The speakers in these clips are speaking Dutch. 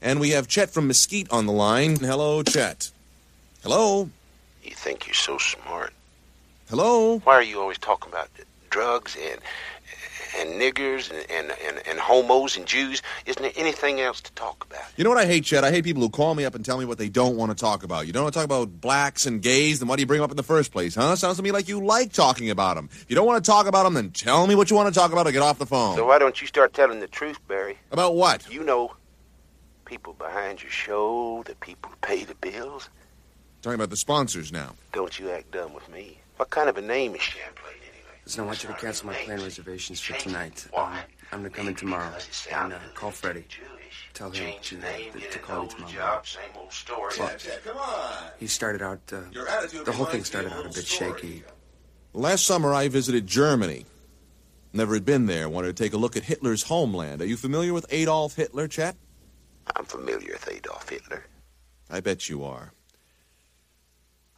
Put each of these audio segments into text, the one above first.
And we have Chet from Mesquite on the line. Hello, Chet. Hello? You think you're so smart. Hello? Why are you always talking about drugs and and niggers and, and, and, and homos and Jews? Isn't there anything else to talk about? You know what I hate, Chet? I hate people who call me up and tell me what they don't want to talk about. You don't want to talk about blacks and gays, then why do you bring them up in the first place, huh? Sounds to me like you like talking about them. If you don't want to talk about them, then tell me what you want to talk about or get off the phone. So why don't you start telling the truth, Barry? About what? You know, people behind your show, the people who pay the bills. Talking about the sponsors now. Don't you act dumb with me. What kind of a name is Champlain anyway? Listen, I want you to cancel my plane reservations for tonight. Um, I'm gonna come in tomorrow and uh, call Freddie. Tell him to, uh, to call you tomorrow. Job, same old story. Well, he started out. Uh, the whole thing started out a bit shaky. Last summer, I visited Germany. Never had been there. Wanted to take a look at Hitler's homeland. Are you familiar with Adolf Hitler, Chet? I'm familiar with Adolf Hitler. I bet you are.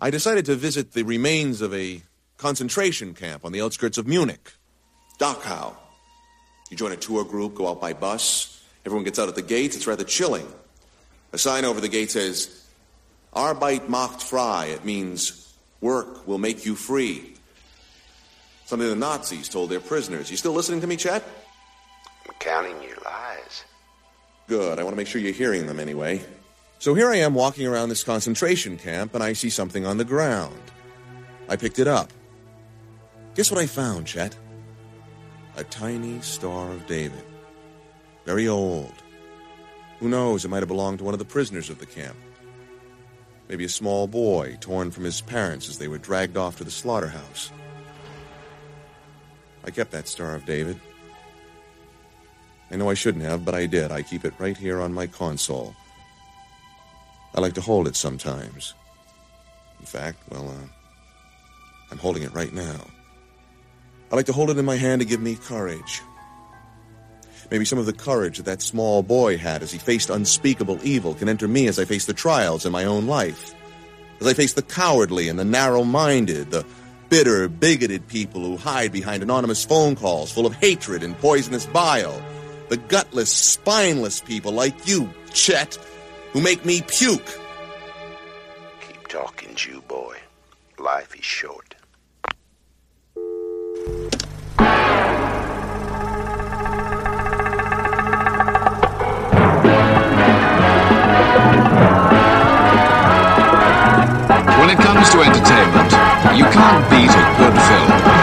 I decided to visit the remains of a concentration camp on the outskirts of Munich. Dachau. You join a tour group, go out by bus. Everyone gets out at the gates. It's rather chilling. A sign over the gate says, Arbeit macht frei. It means work will make you free. Something the Nazis told their prisoners. You still listening to me, Chet? I'm counting your lies. Good. I want to make sure you're hearing them anyway. So here I am walking around this concentration camp, and I see something on the ground. I picked it up. Guess what I found, Chet? A tiny Star of David. Very old. Who knows, it might have belonged to one of the prisoners of the camp. Maybe a small boy torn from his parents as they were dragged off to the slaughterhouse. I kept that Star of David. I know I shouldn't have, but I did. I keep it right here on my console. I like to hold it sometimes. In fact, well, uh, I'm holding it right now. I like to hold it in my hand to give me courage. Maybe some of the courage that that small boy had as he faced unspeakable evil can enter me as I face the trials in my own life. As I face the cowardly and the narrow minded, the bitter, bigoted people who hide behind anonymous phone calls full of hatred and poisonous bile. The gutless, spineless people like you, Chet, who make me puke. Keep talking, Jew boy. Life is short. When it comes to entertainment, you can't beat a good film.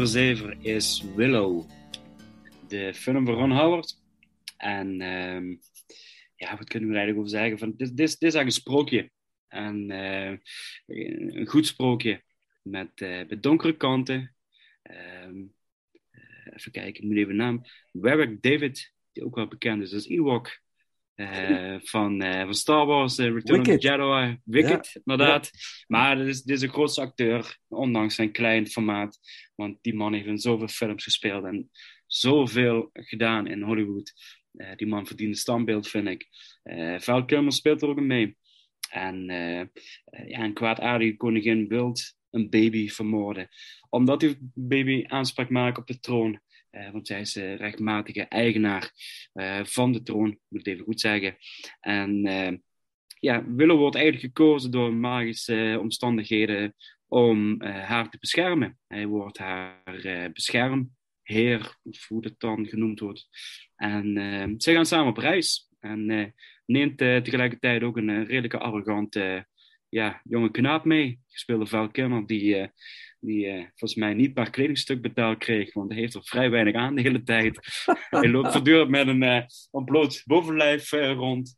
Nummer 7 is Willow. De film van Ron Howard. En ehm, ja, wat kunnen we er eigenlijk over zeggen? Van, dit, dit, dit is eigenlijk een sprookje. En eh, een goed sprookje. Met, eh, met donkere kanten. Ehm, eh, even kijken, ik moet even naam. Warwick David, die ook wel bekend is als Ewok. eh, van, van Star Wars, Return Wicked. of the Jedi, Wicked, inderdaad. Maar dit is, dit is een grootste acteur, ondanks zijn klein formaat. Want die man heeft in zoveel films gespeeld en zoveel gedaan in Hollywood. Eh, die man verdient een standbeeld, vind ik. Eh Val Kilmer speelt er ook mee. En eh, ja, een kwaadaardige koningin wil een baby vermoorden. Omdat die baby aanspraak maakt op de troon. Want zij is de rechtmatige eigenaar van de troon, moet ik even goed zeggen. En eh, ja, Willow wordt eigenlijk gekozen door magische omstandigheden om eh, haar te beschermen. Hij wordt haar eh, beschermheer, of hoe dat dan genoemd wordt. En eh, ze gaan samen op reis. En neemt tegelijkertijd ook een redelijke arrogante ja, jonge knaap mee. Gespeelde Val Kilmer, die, eh, die eh, volgens mij niet per kledingstuk betaald kreeg, want hij heeft er vrij weinig aan de hele tijd. hij loopt voortdurend met een eh, ontbloot bovenlijf rond.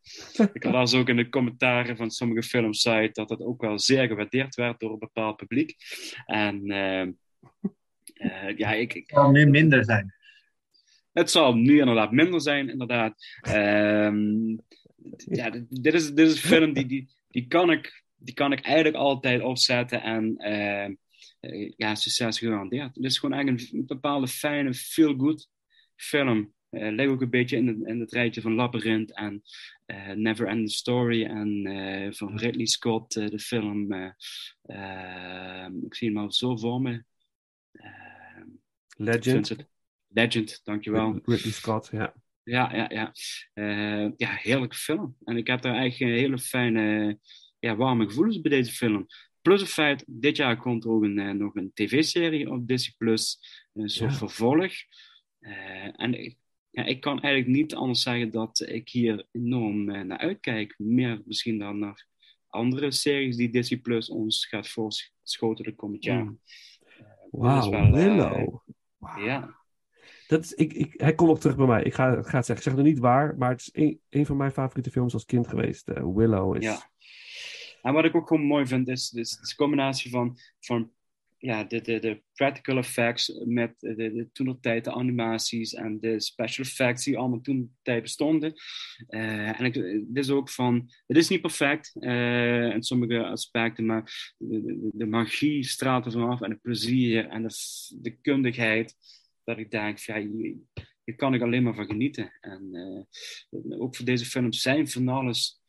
Ik las ook in de commentaren van sommige filmsites dat dat ook wel zeer gewaardeerd werd door een bepaald publiek. En eh, eh, ja, ik, Het zal nu minder zijn. het zal nu inderdaad minder zijn, inderdaad. Ehm, ja, dit- dit is, dit is een film die, die, die, kan ik, die kan ik eigenlijk altijd opzetten en eh, eh, ja, succes gegarandeerd. Het is gewoon eigenlijk een bepaalde fijne, feel-good film. Eh ligt ook een beetje in, het- in het rijtje van Labyrinth en eh, Never Ending Story en van Ridley Scott, de film. ik zie hem al zo voor me. Legend. Legend, dankjewel. Ridley Scott, ja. Ja, ja, ja. Ja, heerlijke film. En ik heb daar eigenlijk hele fijne, ja, warme gevoelens bij deze film. Plus het feit, dit jaar komt er ook een, eh, nog een tv-serie op Disney+, Plus, een soort Ja. vervolg. Eh, en ik, ja, ik kan eigenlijk niet anders zeggen dat ik hier enorm eh, naar uitkijk. Meer misschien dan naar andere series die Disney Plus ons gaat voorschoten de komend jaar. Mm. Wauw, Willow. Ja. Dat is, ik, ik, hij komt nog terug bij mij. Ik ga, ga het zeggen. Ik zeg het nog niet waar, maar het is een, een van mijn favoriete films als kind geweest. Willow is... Ja. En wat ik ook gewoon mooi vind, is, de combinatie van, van ja, de, de, de practical effects met de, de de animaties en de special effects die allemaal toen tijd bestonden. Eh, en ik, dit is ook van, het is niet perfect eh, in sommige aspecten, maar de, magie straalt er vanaf en het plezier en de, de kundigheid, dat ik denk, ja, hier, kan ik alleen maar van genieten. En eh, ook voor deze films zijn van alles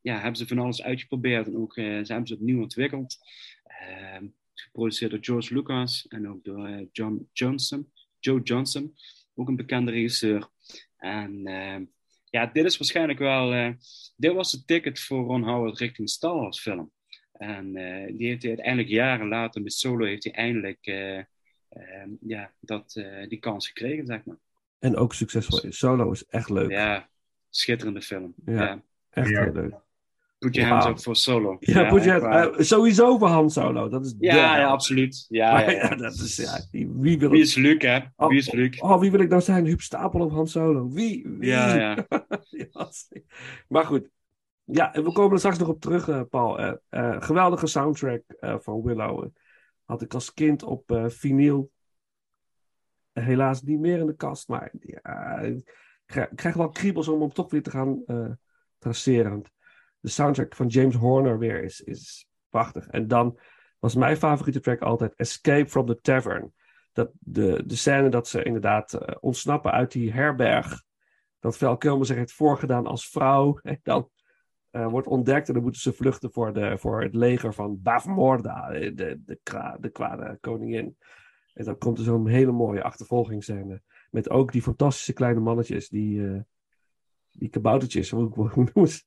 ja, hebben ze van alles uitgeprobeerd en ook eh, ze hebben ze opnieuw ontwikkeld. Ehm, geproduceerd door George Lucas en ook door eh, John Johnson, Joe Johnson, ook een bekende regisseur. En ehm, ja, dit is waarschijnlijk wel, eh, dit was het ticket voor Ron Howard richting Star Wars film. En eh, die heeft hij uiteindelijk jaren later met Solo heeft hij eindelijk eh, ehm, ja, dat, eh, die kans gekregen, zeg maar. En ook succesvol is. Solo is echt leuk. Ja, schitterende film. Ja. Ja. Echt Ja. heel leuk. Put your hands up voor Solo. Ja, put waar. eh, sowieso voor Han Solo. Dat is Ja, ja, absoluut. Ja, Maar ja, ja, ja. dat is, ja, wie wie wil Wie het? is Luc, hè? Oh, Wie is Luc? Oh, wie wil ik nou zijn? Huub Stapel of Han Solo? Wie? Wie? Ja, ja. Ja, maar goed. Ja, en we komen er straks nog op terug, eh, Paul. Eh, eh, geweldige soundtrack eh, van Willow. had ik als kind op eh vinyl. Helaas niet meer in de kast, maar ja, ik krijg, ik krijg wel kriebels om hem toch weer te gaan eh, traceren. De soundtrack van James Horner weer is, is prachtig. En dan was mijn favoriete track altijd Escape from the Tavern. Dat de, de scène dat ze inderdaad eh, ontsnappen uit die herberg. Dat Val Kilmer zich heeft voorgedaan als vrouw. En dan eh, wordt ontdekt en dan moeten ze vluchten voor, de, voor het leger van Bavmorda, eh, de, de, de kwade koningin. En dan komt er zo'n hele mooie achtervolgingsscène. Met ook die fantastische kleine mannetjes, die, eh, die kaboutertjes, hoe, hoe hoe noemen ze?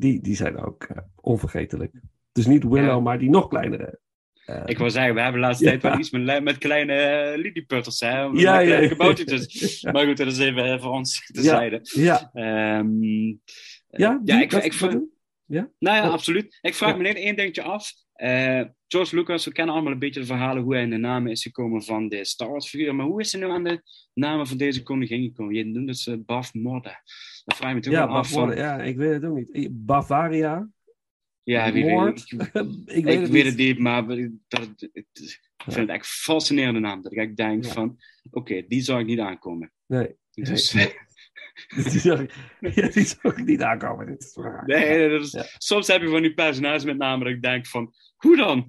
Die, die zijn ook eh, onvergetelijk. Dus niet Willow, Ja. maar die nog kleinere. eh, Ik wou zeggen, we hebben de laatste Ja. tijd wel iets met, met kleine uh, lilliputters, hè? Met Ja, kleine kaboutertjes. Maar goed, dat is even voor ons Ja. terzijde. ja, Ehm, ja, ja, die- ik, ik, vind, Ja? Nou ja, Oh. absoluut. Ik vraag me één dingetje af. Eh, George Lucas, we kennen allemaal een beetje de verhalen hoe hij in de namen is gekomen van de Star Wars figuur. Maar hoe is hij nu aan de namen van deze koningin gekomen? Je noemt het ze Bath Morda. Dat vraag ik me toch Ja, af van... Ja, ik weet het ook niet. Bavaria. Ja, wie weet, Moord. ik, ik weet ik het weet niet. het niet, maar dat, het- het- ik vind het echt een fascinerende naam. Dat ik echt denk Ja. van, oké, die zou ik niet aankomen. Nee. Dus, Nee. die, zag ik, ja, die zag ik niet aankomen. Dit is waar. nee, nee, dat is- Ja. soms heb je van die personages met name dat ik denk van, hoe dan?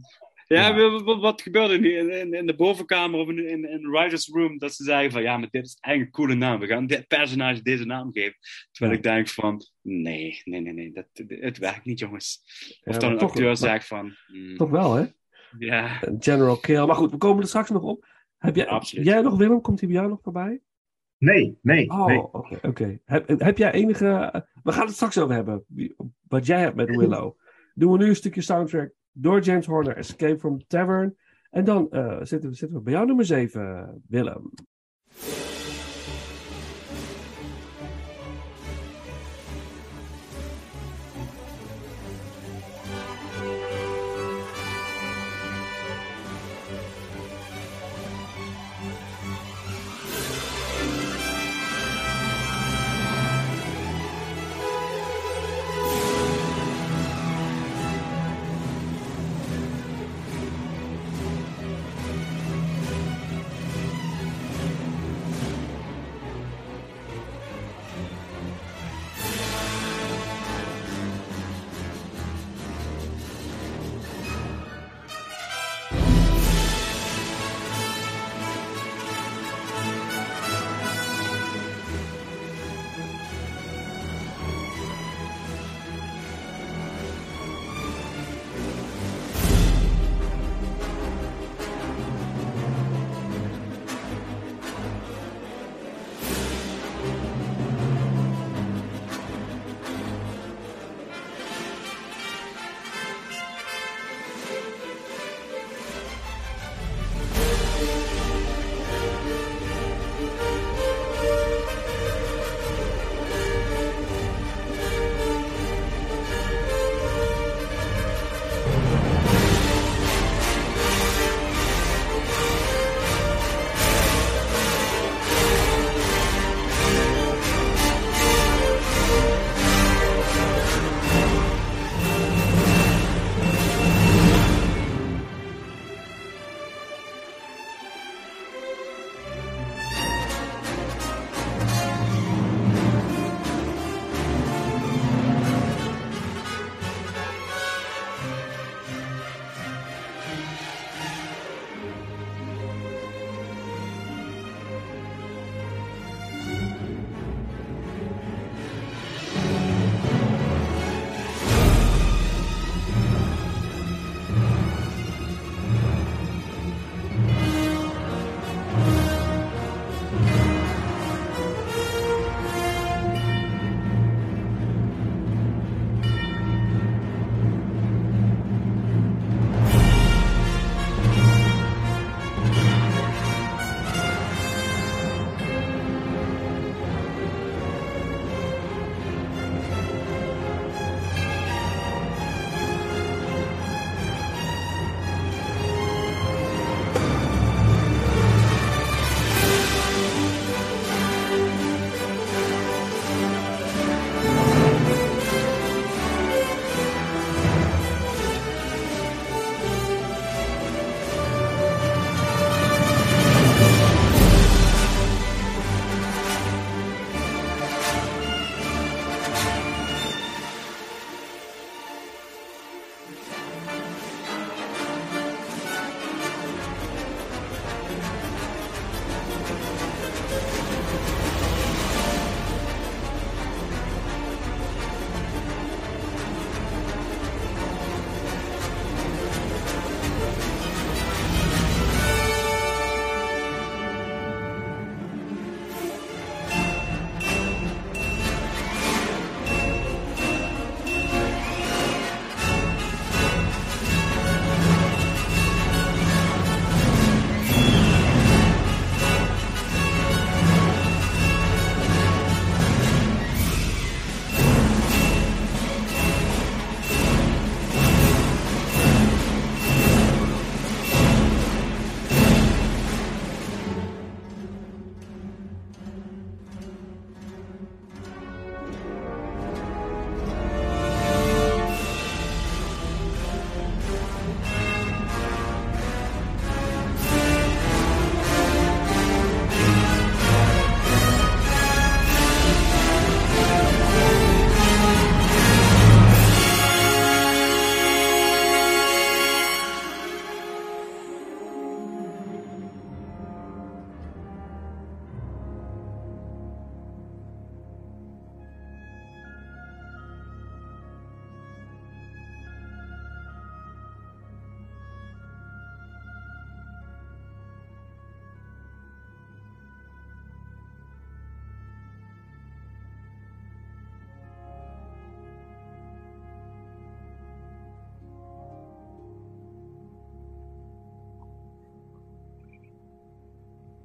Ja, Ja. wa- wa- wat gebeurde er in, in, in de bovenkamer of in, in, in de writer's room dat ze zeggen van, ja, maar dit is eigenlijk een coole naam. We gaan dit personage deze naam geven. Terwijl Ja. ik denk van, nee, nee, nee, nee, dat, het werkt niet, jongens. Of Ja, dan een toch- acteur zegt van, hmm, Toch wel, hè? ja, General Kill. Maar goed, we komen er straks nog op. Heb jij, Absoluut. jij nog, Willem? Komt hij bij jou nog voorbij? Nee, nee, Oh, nee. oké. oké. Heb, heb jij enige... We gaan het straks over hebben. Wat jij hebt met Willow. Doen we nu een stukje soundtrack door James Horner. Escape from the Tavern. En dan eh, zitten, we, zitten we bij jou nummer 7, Willem.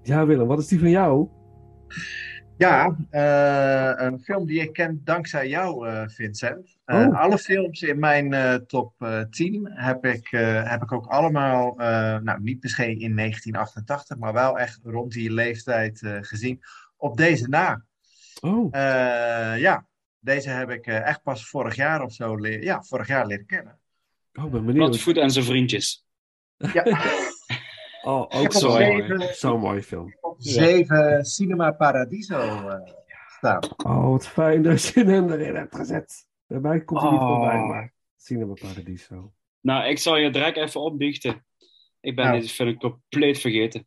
Ja, Willem, wat is die van jou? Ja, eh, een film die ik ken dankzij jou, eh, Vincent. Eh, Oh. Alle films in mijn eh, top eh, 10 heb ik, eh, heb ik ook allemaal, eh, nou niet misschien in 1988, maar wel echt rond die leeftijd eh, gezien. Op deze na. Oh, Eh, ja, deze heb ik eh, echt pas vorig jaar of zo leren, ja, vorig jaar leren kennen. oh ben benieuwd. Platvoet en zijn vriendjes. Ja, Oh, ook zo'n zeven, mooi, zo'n mooie film. op zeven Cinema Paradiso eh, staan. Oh, wat fijn dat je hem erin hebt gezet. Bij mij komt hij niet Oh. voorbij, maar Cinema Paradiso. Nou, ik zal je direct even opbiechten. Ik ben Nou. deze film compleet vergeten.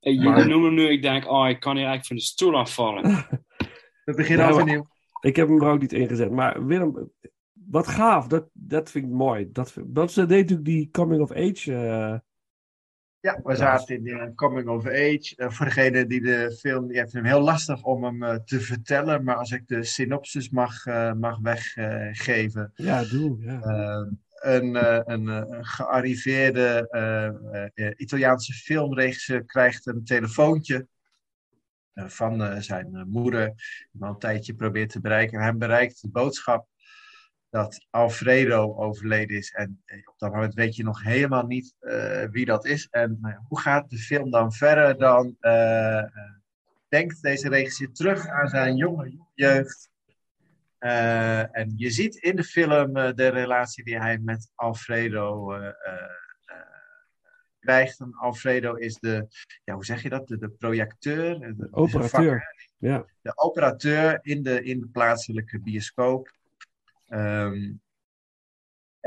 En jullie Maar- noemen hem nu, ik denk, oh, ik kan hier eigenlijk van de stoel afvallen. We beginnen maar- overnieuw. Ik heb hem er ook niet ingezet. Maar Willem, wat gaaf. Dat, dat vind ik mooi. Dat, dat deed natuurlijk die coming of age. eh, Ja, we zaten in de Coming of Age. Eh, voor degene die de film, die heeft hem heel lastig om hem eh, te vertellen. Maar als ik de synopsis mag, mag weggeven. ja, doe. Ja. Eh, een, een, een gearriveerde Italiaanse filmregisseur krijgt een telefoontje van zijn moeder. Die al een tijdje probeert te bereiken. En hem bereikt de boodschap dat Alfredo overleden is. En eh, op dat moment weet je nog helemaal niet eh, wie dat is. En ja, hoe gaat de film dan verder? Dan eh, eh, denkt deze regisseur terug aan zijn jonge jeugd. Eh, en je ziet in de film eh, de relatie die hij met Alfredo eh, eh, eh, krijgt. En Alfredo is de, ja, hoe zeg je dat? De, de projecteur. de- de Operateur. Ja. de operateur in de, in de plaatselijke bioscoop. Ehm,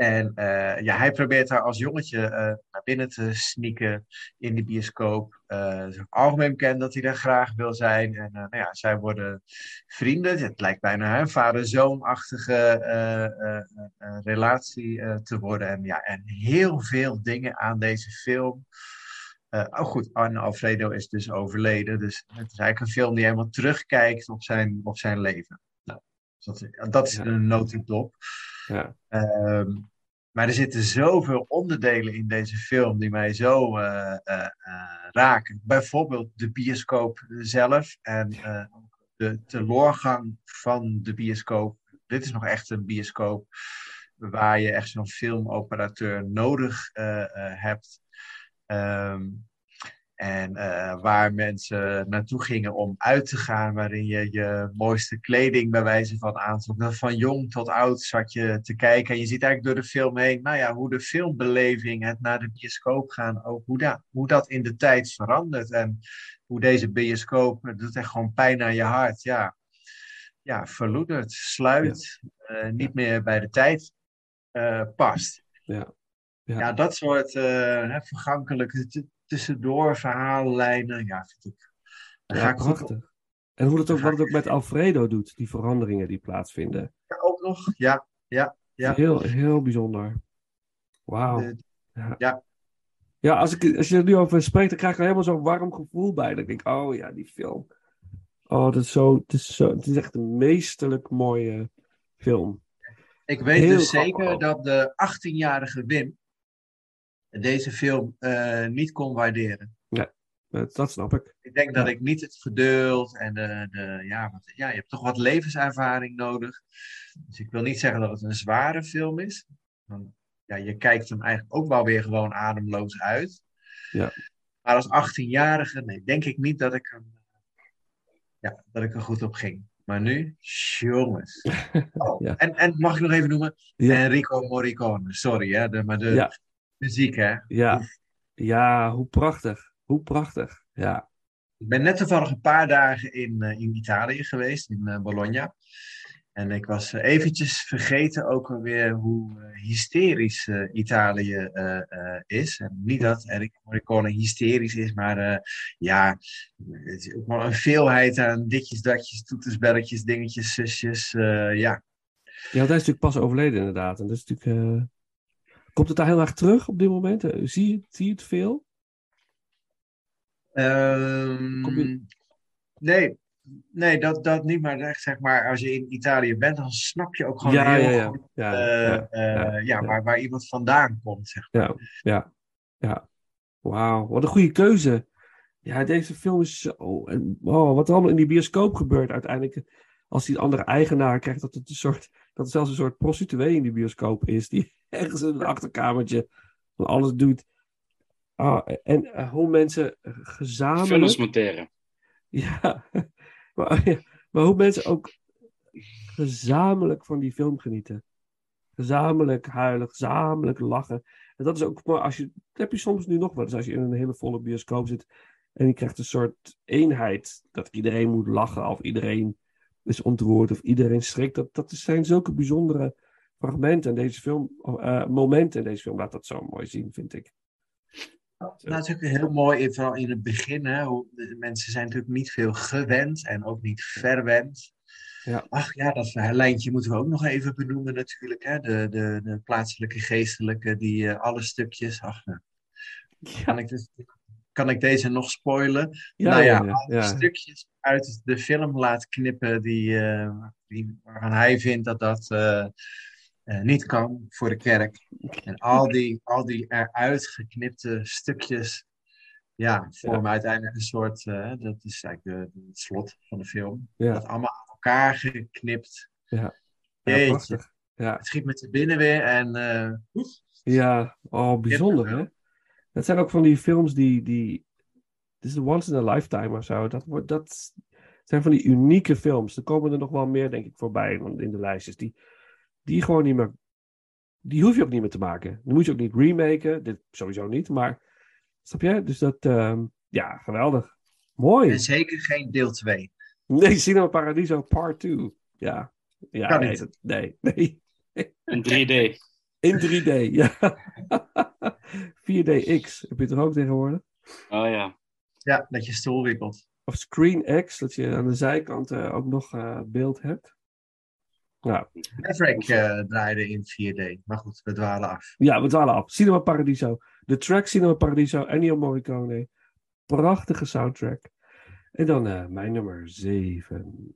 en eh, ja, hij probeert daar als jongetje eh, naar binnen te sneaken in de bioscoop. Eh, algemeen bekend dat hij daar graag wil zijn. En nou ja, zij worden vrienden. Het lijkt bijna een vader-zoonachtige relatie te worden. En ja, en heel veel dingen aan deze film. Oh goed, Arne Alfredo is dus overleden. Dus het is eigenlijk een film die helemaal terugkijkt op zijn, op zijn leven. Dus dat, dat is Ja. een notendop. Ja. Ehm, maar er zitten zoveel onderdelen in deze film die mij zo eh, eh, eh, raken. Bijvoorbeeld de bioscoop zelf en de teloorgang van de bioscoop. Dit is nog echt een bioscoop waar je echt zo'n filmoperateur nodig hebt. Ehm, en eh, waar mensen naartoe gingen om uit te gaan, waarin je je mooiste kleding bij wijze van aantrok. Nou, Van jong tot oud zat je te kijken. En je ziet eigenlijk door de film heen, nou ja, hoe de filmbeleving, het naar de bioscoop gaan, ook hoe dat, hoe dat in de tijd verandert. En hoe deze bioscoop, het doet echt gewoon pijn aan je hart. Ja, ja verloedert, sluit, eh, niet meer bij de tijd eh, past. Ja. Ja. Ja, dat soort vergankelijke tussendoor verhaallijnen. Ja, vind ik. Ja, prachtig. En hoe het ook, wat het ook met Alfredo doet, die veranderingen die plaatsvinden. Ja, Ook nog, ja. Ja, ja. Heel, heel bijzonder. Wauw. Ja. ja. Ja, als, ik, als je er nu over spreekt, dan krijg ik er helemaal zo'n warm gevoel bij. Dan denk ik, oh ja, die film. Oh, dat is zo, het, is zo, het is echt een meesterlijk mooie film. Ik weet Heel dus zeker ook. dat de 18-jarige Wim deze film eh, niet kon waarderen. Dat, dat snap ik. Ik denk dat Ja. ik niet het geduld en de, de ja, wat, ja, je hebt toch wat levenservaring nodig. Dus ik wil niet zeggen dat het een zware film is. Want ja, je kijkt hem eigenlijk ook wel weer gewoon ademloos uit. Ja. Maar als 18-jarige, nee, denk ik niet dat ik, hem, ja, dat ik er goed op ging. Maar nu, jongens. Oh, Ja. en, en mag ik nog even noemen? Ja. Enrico Morricone, sorry hè, de, maar de Ja. Muziek hè. Ja, ja hoe prachtig. Hoe prachtig. Ja, Ik ben net toevallig een paar dagen in, eh, in Italië geweest, in eh, Bologna. En ik was eh, eventjes vergeten ook alweer hoe hysterisch Italië is. En niet dat Enrico Morricone hysterisch is, maar ja, het is ook wel een veelheid aan ditjes, datjes, toeters, belletjes, dingetjes, zusjes. ja, ja want hij is natuurlijk pas overleden inderdaad. En dat is natuurlijk... Komt het daar heel erg terug op dit moment? Eh, Zie je, zie je het veel? Ehm, je- Nee, nee dat, dat niet. Maar echt, zeg maar, als je in Italië bent, dan snap je ook gewoon Ja, heel ja, goed Ja, eh, ja, eh, ja, ja, ja. Waar, waar iemand vandaan komt. Zeg maar. ja, ja, ja. Wauw, wat een goede keuze. Ja, deze film is zo... En, oh, wat er allemaal in die bioscoop gebeurt uiteindelijk. Als die andere eigenaar krijgt, dat het een soort... Dat er zelfs een soort prostituee in die bioscoop is. Die ergens in een achterkamertje van alles doet. Ah, en eh, hoe mensen gezamenlijk... Films monteren. Ja, maar, ja, maar hoe mensen ook gezamenlijk van die film genieten. Gezamenlijk huilen, gezamenlijk lachen. En dat is ook mooi als je, dat heb je soms nu nog wel eens als je in een hele volle bioscoop zit en je krijgt een soort eenheid dat iedereen moet lachen of iedereen is ontroerd of iedereen schrikt. Dat, dat zijn zulke bijzondere fragmenten in deze film, uh, momenten in deze film laat dat zo mooi zien, vind ik. Nou, natuurlijk heel mooi, vooral in het begin. Hè, hoe, de mensen zijn natuurlijk niet veel gewend en ook niet verwend. Ja. Ach ja, dat lijntje moeten we ook nog even benoemen natuurlijk. Hè? De, de, de plaatselijke geestelijke, die uh, alle stukjes. Ach, nou. kan, ik dus, kan ik deze nog spoilen? Ja, nou ja, stukjes uit de film laat knippen die, uh, die, waarvan hij vindt dat dat uh, niet kan voor de kerk. En al die, al die eruit geknipte stukjes ja, vormen uiteindelijk een soort, dat is eigenlijk de, het slot van de film. Dat allemaal aan elkaar geknipt. Ja, Ja, ja prachtig. Ja. Het schiet me te binnen weer en Ja, oh, bijzonder hè. Dat zijn ook van die films die, die dit is de once in a lifetime of zo. Dat, wordt, dat zijn van die unieke films. Er komen er nog wel meer, denk ik, voorbij in de lijstjes. Die, die gewoon niet meer. Die hoef je ook niet meer te maken. Die moet je ook niet remaken. Dit sowieso niet, maar. Snap je? Dus dat. Uh, ja, geweldig. Mooi. En zeker geen deel 2. Nee, Cinema Paradiso Part 2. Ja. Ja, kan nee, niet. dat, nee, nee. In 3D. In 3D, ja. 4DX heb je het er ook tegenwoordig? Oh ja. Ja, dat je stoel wikkelt. Of ScreenX, dat je aan de zijkant uh, ook nog uh, beeld hebt. Nou, Maverick uh, draaide in 4D. Maar goed, we dwalen af. Ja, we dwalen af. Cinema Paradiso. De track Cinema Paradiso, Ennio Morricone. Prachtige soundtrack. En dan uh, mijn nummer 7.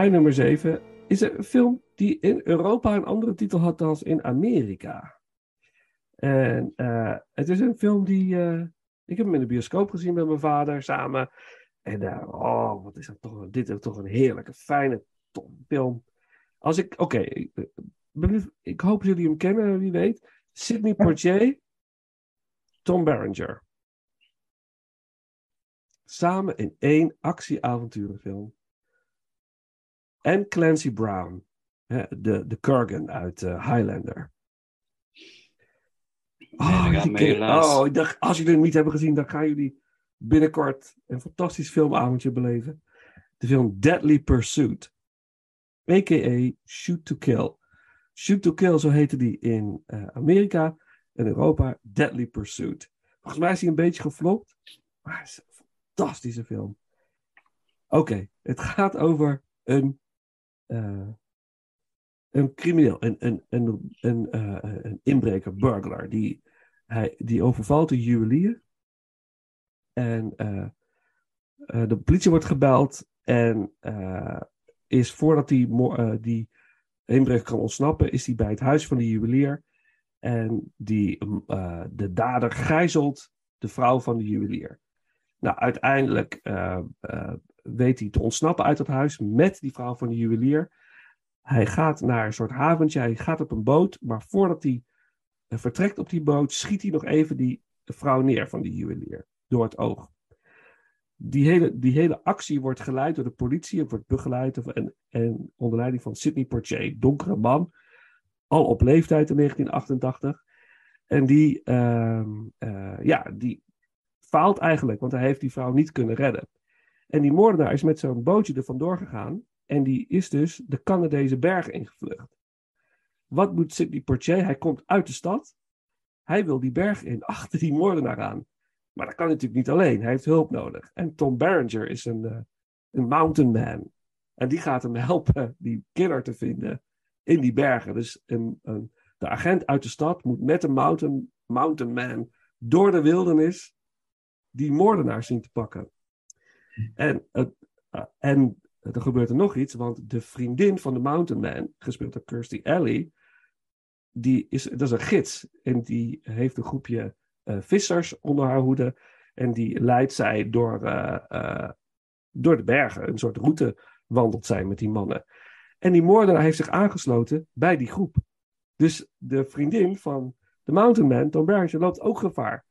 Mijn nummer 7 is een film die in Europa een andere titel had dan in Amerika. En eh, het is een film die. eh, ik heb hem in de bioscoop gezien met mijn vader samen. En eh, oh, wat is dat toch? Dit is toch een heerlijke, fijne top film. Als ik. Oké, ik, ik hoop dat jullie hem kennen, wie weet. Sidney Poitier, Tom Berenger. Samen in één actie-avonturenfilm. En Clancy Brown, de, de Kurgan uit eh, Highlander. helaas. oh, ik dacht, als jullie hem niet hebben gezien, dan gaan jullie binnenkort een fantastisch filmavondje beleven. De film Deadly Pursuit. A.k.a. Shoot to Kill. Shoot to Kill, zo heette die in eh, Amerika. En Europa Deadly Pursuit. Volgens mij is hij een beetje geflopt. Maar het is een fantastische film. Oké, het gaat over een, eh, een crimineel, een, een, een, een, eh, een inbreker, burglar. Die, hij, die overvalt een juwelier. En eh, de politie wordt gebeld. En is voordat die, die inbreker kan ontsnappen, is hij bij het huis van de juwelier. En die, mm, de dader gijzelt de vrouw van de juwelier. Nou, uiteindelijk eh, weet hij te ontsnappen uit dat huis met die vrouw van de juwelier. Hij gaat naar een soort haventje, hij gaat op een boot, maar voordat hij eh, vertrekt op die boot, schiet hij nog even die vrouw neer van die juwelier door het oog. Die hele, die hele actie wordt geleid door de politie, wordt begeleid en, en onder leiding van Sidney Poitier, donkere man, al op leeftijd in 1988. En die, ehm, eh, ja, die faalt eigenlijk, want hij heeft die vrouw niet kunnen redden. En die moordenaar is met zo'n bootje er vandoor gegaan. En die is dus de Canadese bergen ingevlucht. Wat moet Sidney Poitier? Hij komt uit de stad. Hij wil die berg in, achter die moordenaar aan. Maar dat kan natuurlijk niet alleen. Hij heeft hulp nodig. En Tom Berenger is een, eh, een mountain man. En die gaat hem helpen die killer te vinden in die bergen. Dus een, een, de agent uit de stad moet met een mountain, mountain man door de wildernis die moordenaar zien te pakken. En, eh, en er gebeurt er nog iets, want de vriendin van de Mountain Man, gespeeld door Kirstie Alley, die is, dat is een gids. En die heeft een groepje eh, vissers onder haar hoede. En die leidt zij door, eh, door de bergen. Een soort route wandelt zij met die mannen. En die moordenaar heeft zich aangesloten bij die groep. Dus de vriendin van de Mountain Man, Tom Berenger, loopt ook gevaar.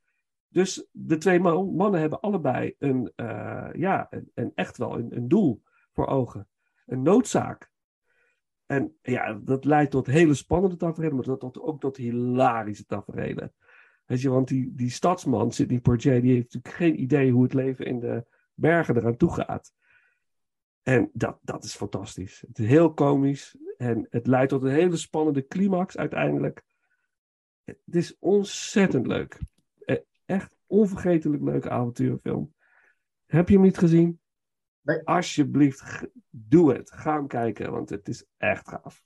Dus de twee man- mannen hebben allebei een, eh, ja, een, echt wel een, een doel voor ogen. Een noodzaak. En ja, dat leidt tot hele spannende tafereelen, maar tot, tot, ook tot hilarische tafereelen. Weet je, want die, die stadsman, Sidney Poitier, die heeft natuurlijk geen idee hoe het leven in de bergen eraan toe gaat. En dat, dat is fantastisch. Het is heel komisch en het leidt tot een hele spannende climax uiteindelijk. Het is ontzettend leuk. Eh, Echt onvergetelijk leuke avonturenfilm. Heb je hem niet gezien? Nee. Alsjeblieft, doe het. Ga hem kijken, want het is echt gaaf.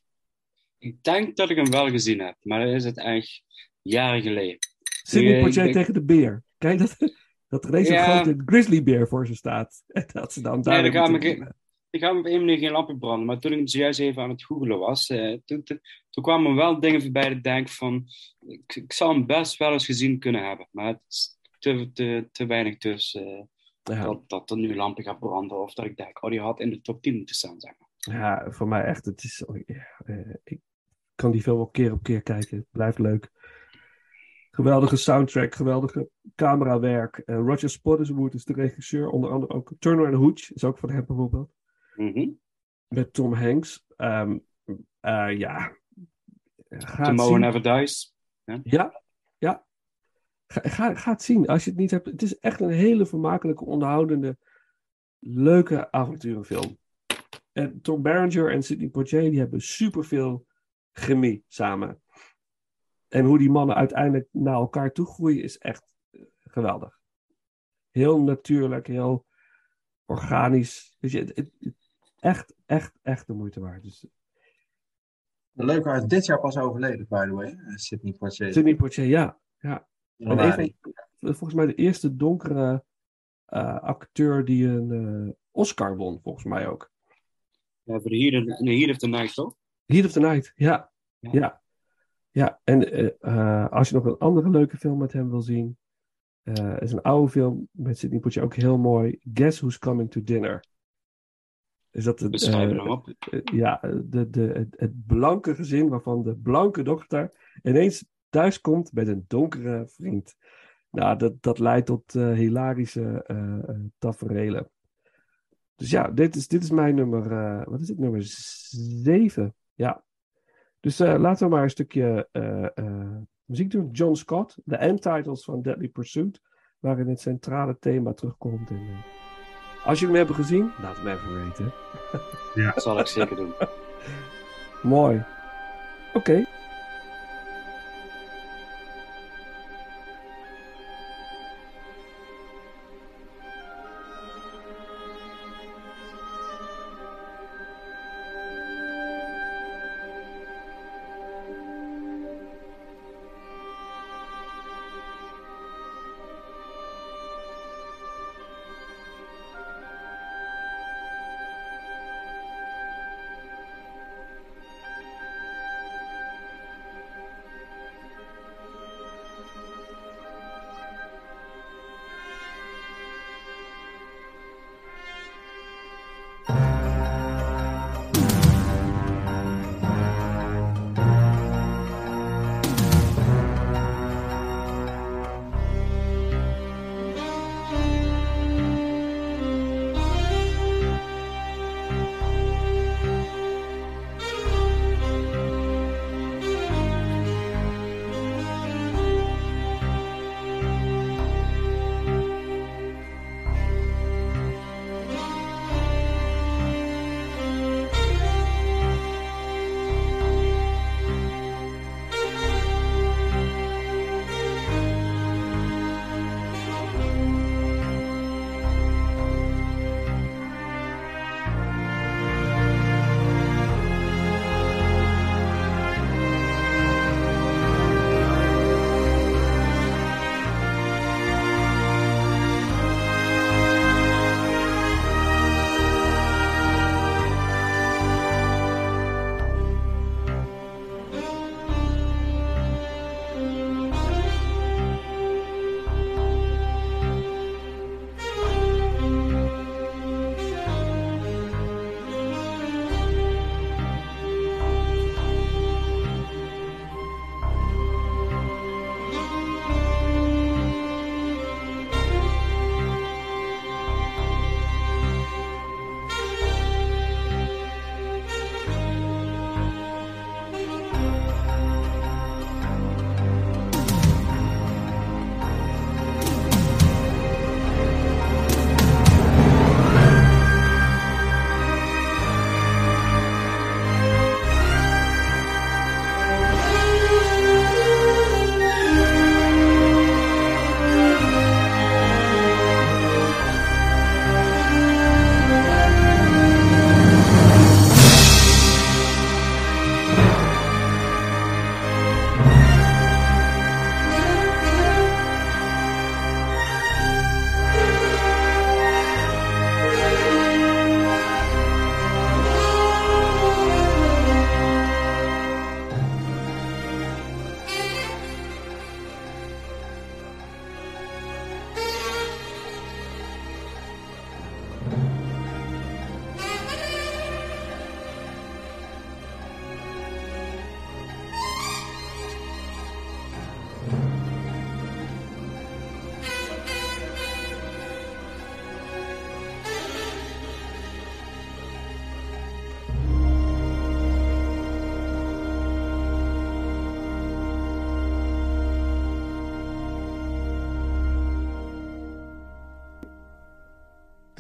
Ik denk dat ik hem wel gezien heb, maar dat is het echt jaren geleden. Sidney Nee, Poitier ik- tegen de beer. Kijk, dat, dat er een Ja. grote grizzlybeer voor ze staat. En dat ze dan daar we moeten ge- winnen. Ik ga op één manier geen lampen branden, maar toen ik zojuist even aan het googelen was, eh, toen, toen, kwamen wel dingen voorbij dat ik denk van, ik, ik zou hem best wel eens gezien kunnen hebben, maar het is te, te, te weinig dus eh, Ja. dat, dat er nu lampen gaat branden of dat ik denk, oh die had in de top 10 moeten staan, zeg maar. Ja, voor mij echt. Het is, oh, ja, eh, ik kan die film wel keer op keer kijken. Het blijft leuk. Geweldige soundtrack, geweldige camerawerk. Eh, Roger Spottiswoode is de regisseur. Onder andere ook Turner and Hooch is ook van hem bijvoorbeeld. Mhm. Met Tom Hanks. Ehm, eh, ja. Ga het Tomorrow. Never Dies. Ja, ja. Ga, ga, ga het zien als je het niet hebt. Het is echt een hele vermakelijke, onderhoudende, leuke avonturenfilm. En Tom Berenger en Sidney Poitier die hebben superveel chemie samen. En hoe die mannen uiteindelijk naar elkaar toe groeien is echt eh, geweldig. Heel natuurlijk, heel organisch. Weet je, het- echt, echt, echt de moeite waard. Dus Leuk, hij is dit jaar pas overleden, by the way. Sidney Poitier. Sidney Poitier, ja. ja. En van, volgens mij de eerste donkere eh, acteur die een eh, Oscar won, volgens mij ook. Ja, voor de Heat of, nee, Heat of the Night, toch? Heat of the Night, ja. Ja. Ja, ja. en eh, eh, als je nog een andere leuke film met hem wil zien, eh is een oude film met Sidney Poitier ook heel mooi. Guess Who's Coming to Dinner. Is dat het, eh, hem op. eh, ja, de, de, het, het blanke gezin waarvan de blanke dochter ineens thuiskomt met een donkere vriend. Nou, dat, dat leidt tot eh, hilarische eh, taferelen. Dus ja, dit is, dit is mijn nummer, wat is het, nummer zeven. Ja. Dus laten we maar een stukje muziek doen. John Scott, de end titles van Deadly Pursuit, waarin het centrale thema terugkomt. En, als jullie hem hebben gezien, laat het me even weten. Dat zal ik zeker doen. Mooi. Oké.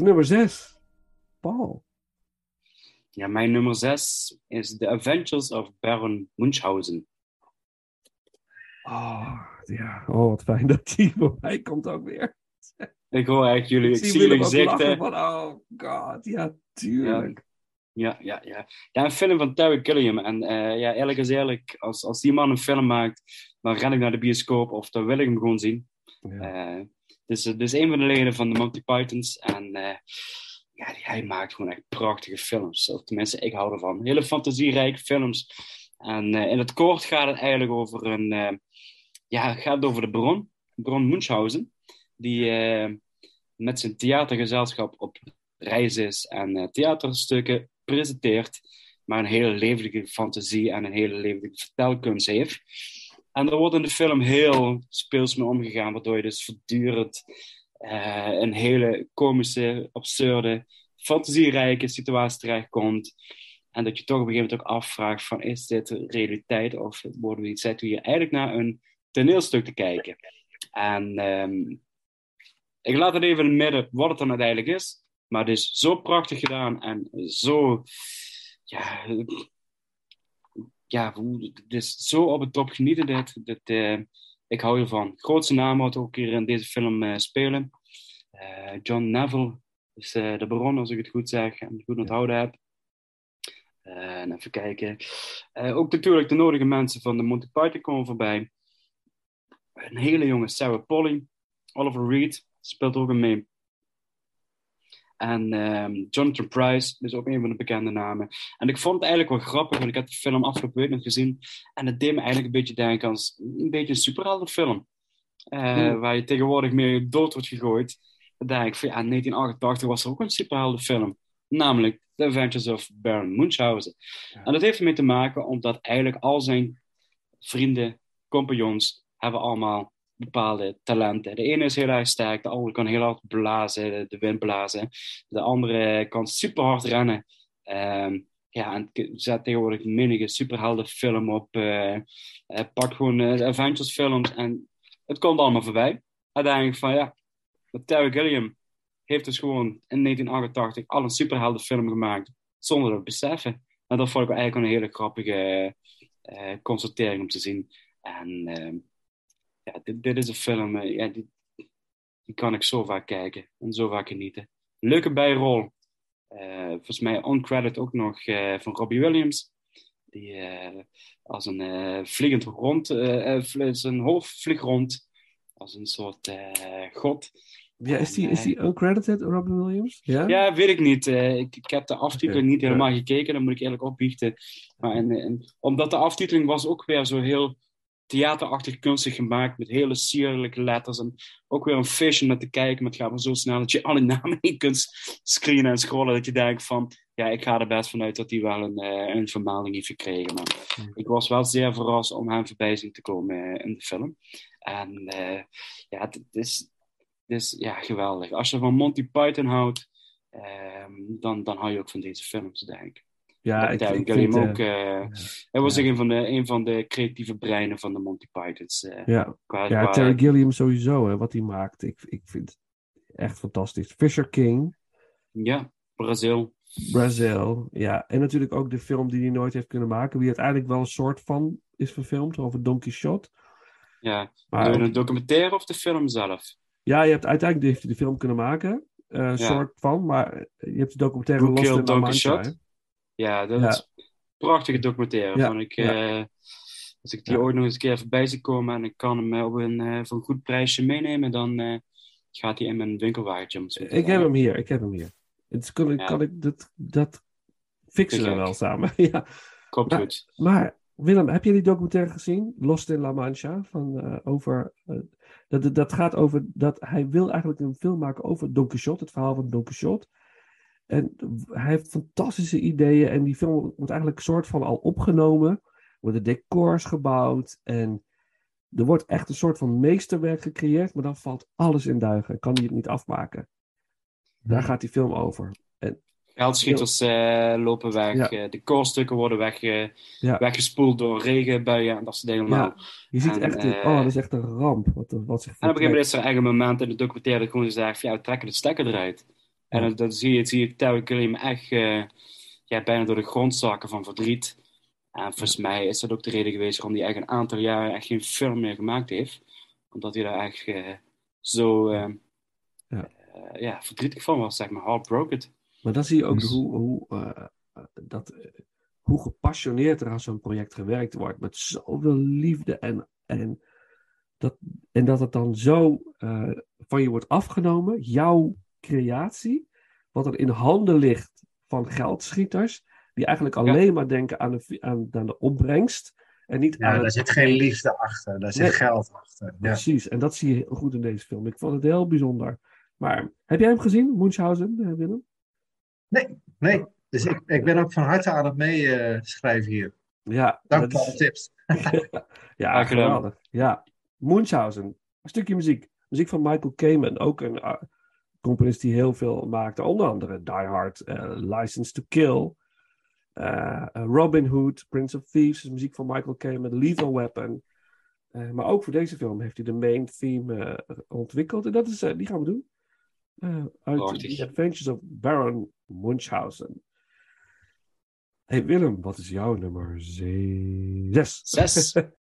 Nummer 6. Paul. Ja, mijn nummer 6 is The Adventures of Baron Munchausen. Oh, ja. Oh, wat fijn dat die voorbij komt ook weer. Ik hoor echt jullie, ik, zie zie jullie gezichten. van, oh god, ja, tuurlijk. Ja, ja, ja. Ja, een film van Terry Gilliam. En eh, ja, eerlijk is eerlijk, als, als die man een film maakt, dan ren ik naar de bioscoop of dan wil ik hem gewoon zien. Ja. Eh, dus het is een van de leden van de Monty Pythons. En eh, ja, hij maakt gewoon echt prachtige films. Of tenminste, ik hou ervan. Hele fantasierijke films. En eh, in het kort gaat het eigenlijk over een... eh, ja, het gaat over de Baron. Baron Munchausen. Die eh, met zijn theatergezelschap op reis is en eh, theaterstukken presenteert. Maar een hele levendige fantasie en een hele levendige vertelkunst heeft. En er wordt in de film heel speels mee omgegaan, waardoor je dus voortdurend eh, een hele komische, absurde, fantasierijke situatie terechtkomt. En dat je toch op een gegeven moment ook afvraagt van is dit realiteit of worden we, zitten we hier eigenlijk naar een toneelstuk te kijken? En ehm, ik laat het even in het midden wat het dan uiteindelijk is. Maar het is zo prachtig gedaan en zo... Ja, ja, het is zo op het top genieten dit. dit eh, ik hou ervan. Grootste naam wat ook hier in deze film eh, spelen. Eh, John Neville is de baron, als ik het goed zeg en goed onthouden heb. En even kijken. Ook natuurlijk de nodige mensen van de Monty Python komen voorbij. Een hele jonge Sarah Polly. Oliver Reed speelt ook een mee. En ehm, Jonathan Price is ook een van de bekende namen. En ik vond het eigenlijk wel grappig, want ik heb de film afgelopen week nog gezien. En het deed me eigenlijk een beetje denken aan een beetje een superheldenfilm. Eh Hmm. Waar je tegenwoordig meer dood wordt gegooid. Dan denk ik van ja, in 1988 was er ook een superheldenfilm. Namelijk The Adventures of Baron Munchausen. En dat heeft ermee te maken omdat eigenlijk al zijn vrienden, compagnons, hebben allemaal bepaalde talenten. De ene is heel erg sterk, de andere kan heel hard blazen, de, wind blazen. De andere kan super hard rennen. Ehm, ja, en zet tegenwoordig menige superheldenfilm op. eh, pak gewoon de Avengers films en het komt allemaal voorbij. Uiteindelijk van ja, Terry Gilliam heeft dus gewoon in 1988 al een superheldenfilm gemaakt zonder dat te beseffen. En dat vond ik eigenlijk een hele grappige constatering om te zien. En ehm, ja, dit, dit is een film, ja, die, die kan ik zo vaak kijken en zo vaak genieten. Leuke bijrol. Eh, volgens mij on-credit ook nog eh, van Robbie Williams. Die eh, als een vliegend rond, zijn hoofd vliegt rond. Als een soort god. Ja, is die, is die uncredited, Robin Williams? Ja? ja, weet ik niet. Ik, ik heb de aftiteling niet helemaal gekeken, dan moet ik eerlijk opbiechten. Maar en, en, omdat de aftiteling was ook weer zo heel theaterachtig kunstig gemaakt, met hele sierlijke letters. En ook weer een feestje om naar te kijken, maar het gaat maar zo snel dat je alle namen niet kunt screenen en scrollen, dat je denkt van, ja, ik ga er best vanuit dat hij wel een, eh, een vermelding heeft gekregen. Maar ik was wel zeer verrast om hem voorbij zien te komen eh, in de film. En eh, ja, het is, het is ja, geweldig. Als je van Monty Python houdt, ehm, dan, dan hou je ook van deze films, denk ik. Ja, ik, Terry ik Gilliam vind... ook. eh, eh, hij was ja. een, van de, een van de creatieve breinen van de Monty Pythons. eh, ja, qua, ja, qua- Terry Gilliam sowieso, hè, wat hij maakt. Ik, ik vind het echt fantastisch. Fisher King, ja, Brazil. Brazil. Ja, en natuurlijk ook de film die hij nooit heeft kunnen maken. Die uiteindelijk wel een soort van is verfilmd over Don Quixote. Ja, Maar een documentaire of de film zelf? ja, je hebt uiteindelijk heeft hij de film kunnen maken. eh, Een Ja. soort van, maar je hebt de documentaire Who Lost in Don. Quixote? Ja, dat is een prachtige documentaire. Vond ik, eh, als ik die ooit nog eens een keer voorbij zie komen en ik kan hem op een, eh, voor een goed prijsje meenemen, dan eh, gaat hij in mijn winkelwagentje. Ik heb hem hier, ik heb hem hier. Het kan, kan ik dat, dat fixen we wel samen. ja. Komt Maar- goed. Maar Willem, heb je die documentaire gezien? Lost in La Mancha. Van, over, dat, dat- dat gaat over dat hij wil eigenlijk een film maken over Don Quixote. Het verhaal van Don Quixote. En hij heeft fantastische ideeën. En die film wordt eigenlijk een soort van al opgenomen. Er worden decors gebouwd. En er wordt echt een soort van meesterwerk gecreëerd. Maar dan valt alles in duigen. Kan hij het niet afmaken. Daar gaat die film over. Geldschieters eh, lopen weg, Ja. eh, de koolstukken worden weg, Ja. weggespoeld door regenbuien en dat soort dingen. Ja. allemaal. Je ziet En, echt, een- eh, oh, dat is echt een ramp. Wat, wat zich En op een gegeven moment is er eigenlijk een moment in de documentaire dat gewoon ja, we trekken de stekker eruit. En dan, dan zie je, zie je Terry Gilliam echt eh, ja, bijna door de grond zakken van verdriet. En volgens mij is dat ook de reden geweest waarom hij echt een aantal jaren echt geen film meer gemaakt heeft. Omdat hij daar echt eh, zo eh, Ja. ja, verdrietig van was, zeg maar, heartbroken. Maar dan zie je ook Dus- hoe, hoe, dat, hoe gepassioneerd er aan zo'n project gewerkt wordt. Met zoveel liefde. En, en, dat, en dat het dan zo eh, van je wordt afgenomen. Jouw creatie. wat er in handen ligt van geldschieters, die eigenlijk alleen maar denken aan de, aan, aan de opbrengst. En niet Ja, aan daar het- zit geen liefde achter, daar zit Nee. geld achter. Ja. Precies, en dat zie je heel goed in deze film. Ik vond het heel bijzonder. Maar heb jij hem gezien, Munchausen, eh, Willem? Nee, dus ik, ik ben ook van harte aan het meeschrijven hier. Ja, Dank dat voor is- alle tips. Ja, geweldig. Ja. Munchausen. Een stukje muziek. Muziek van Michael Kamen. Ook een componist die heel veel maakte. Onder andere Die Hard, eh, License to Kill. eh, eh, Robin Hood, Prince of Thieves. muziek van Michael Kamen. Lethal Weapon. Maar ook voor deze film heeft hij de main theme ontwikkeld. En dat is, die gaan we doen. Uit. The Adventures of Baron Munchausen. Hey Willem, wat is jouw nummer 6? Zes.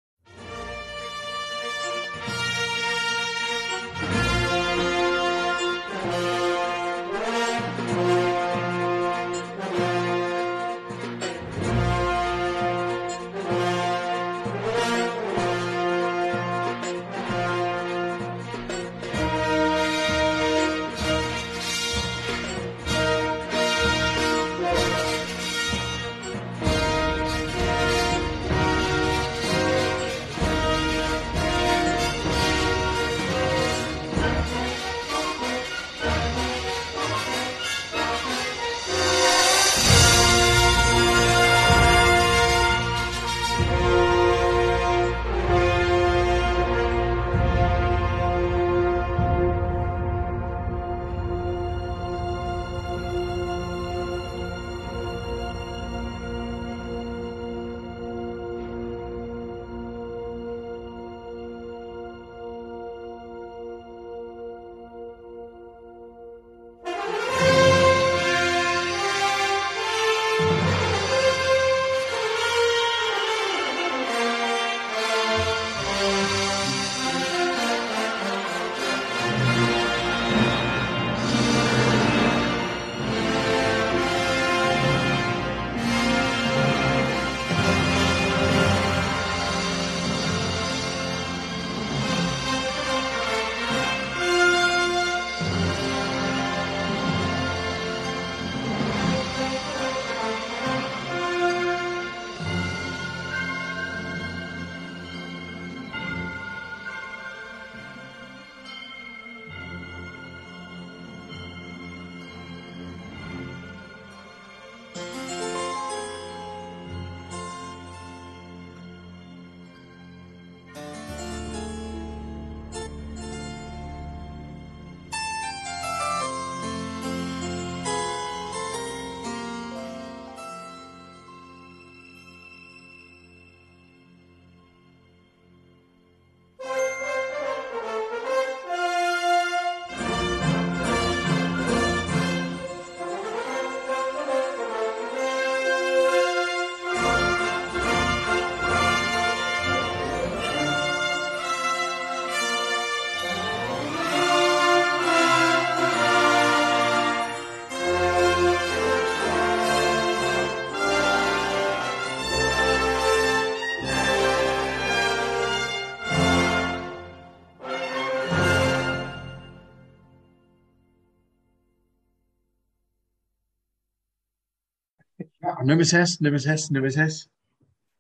nummer 6, nummer 6, nummer 6.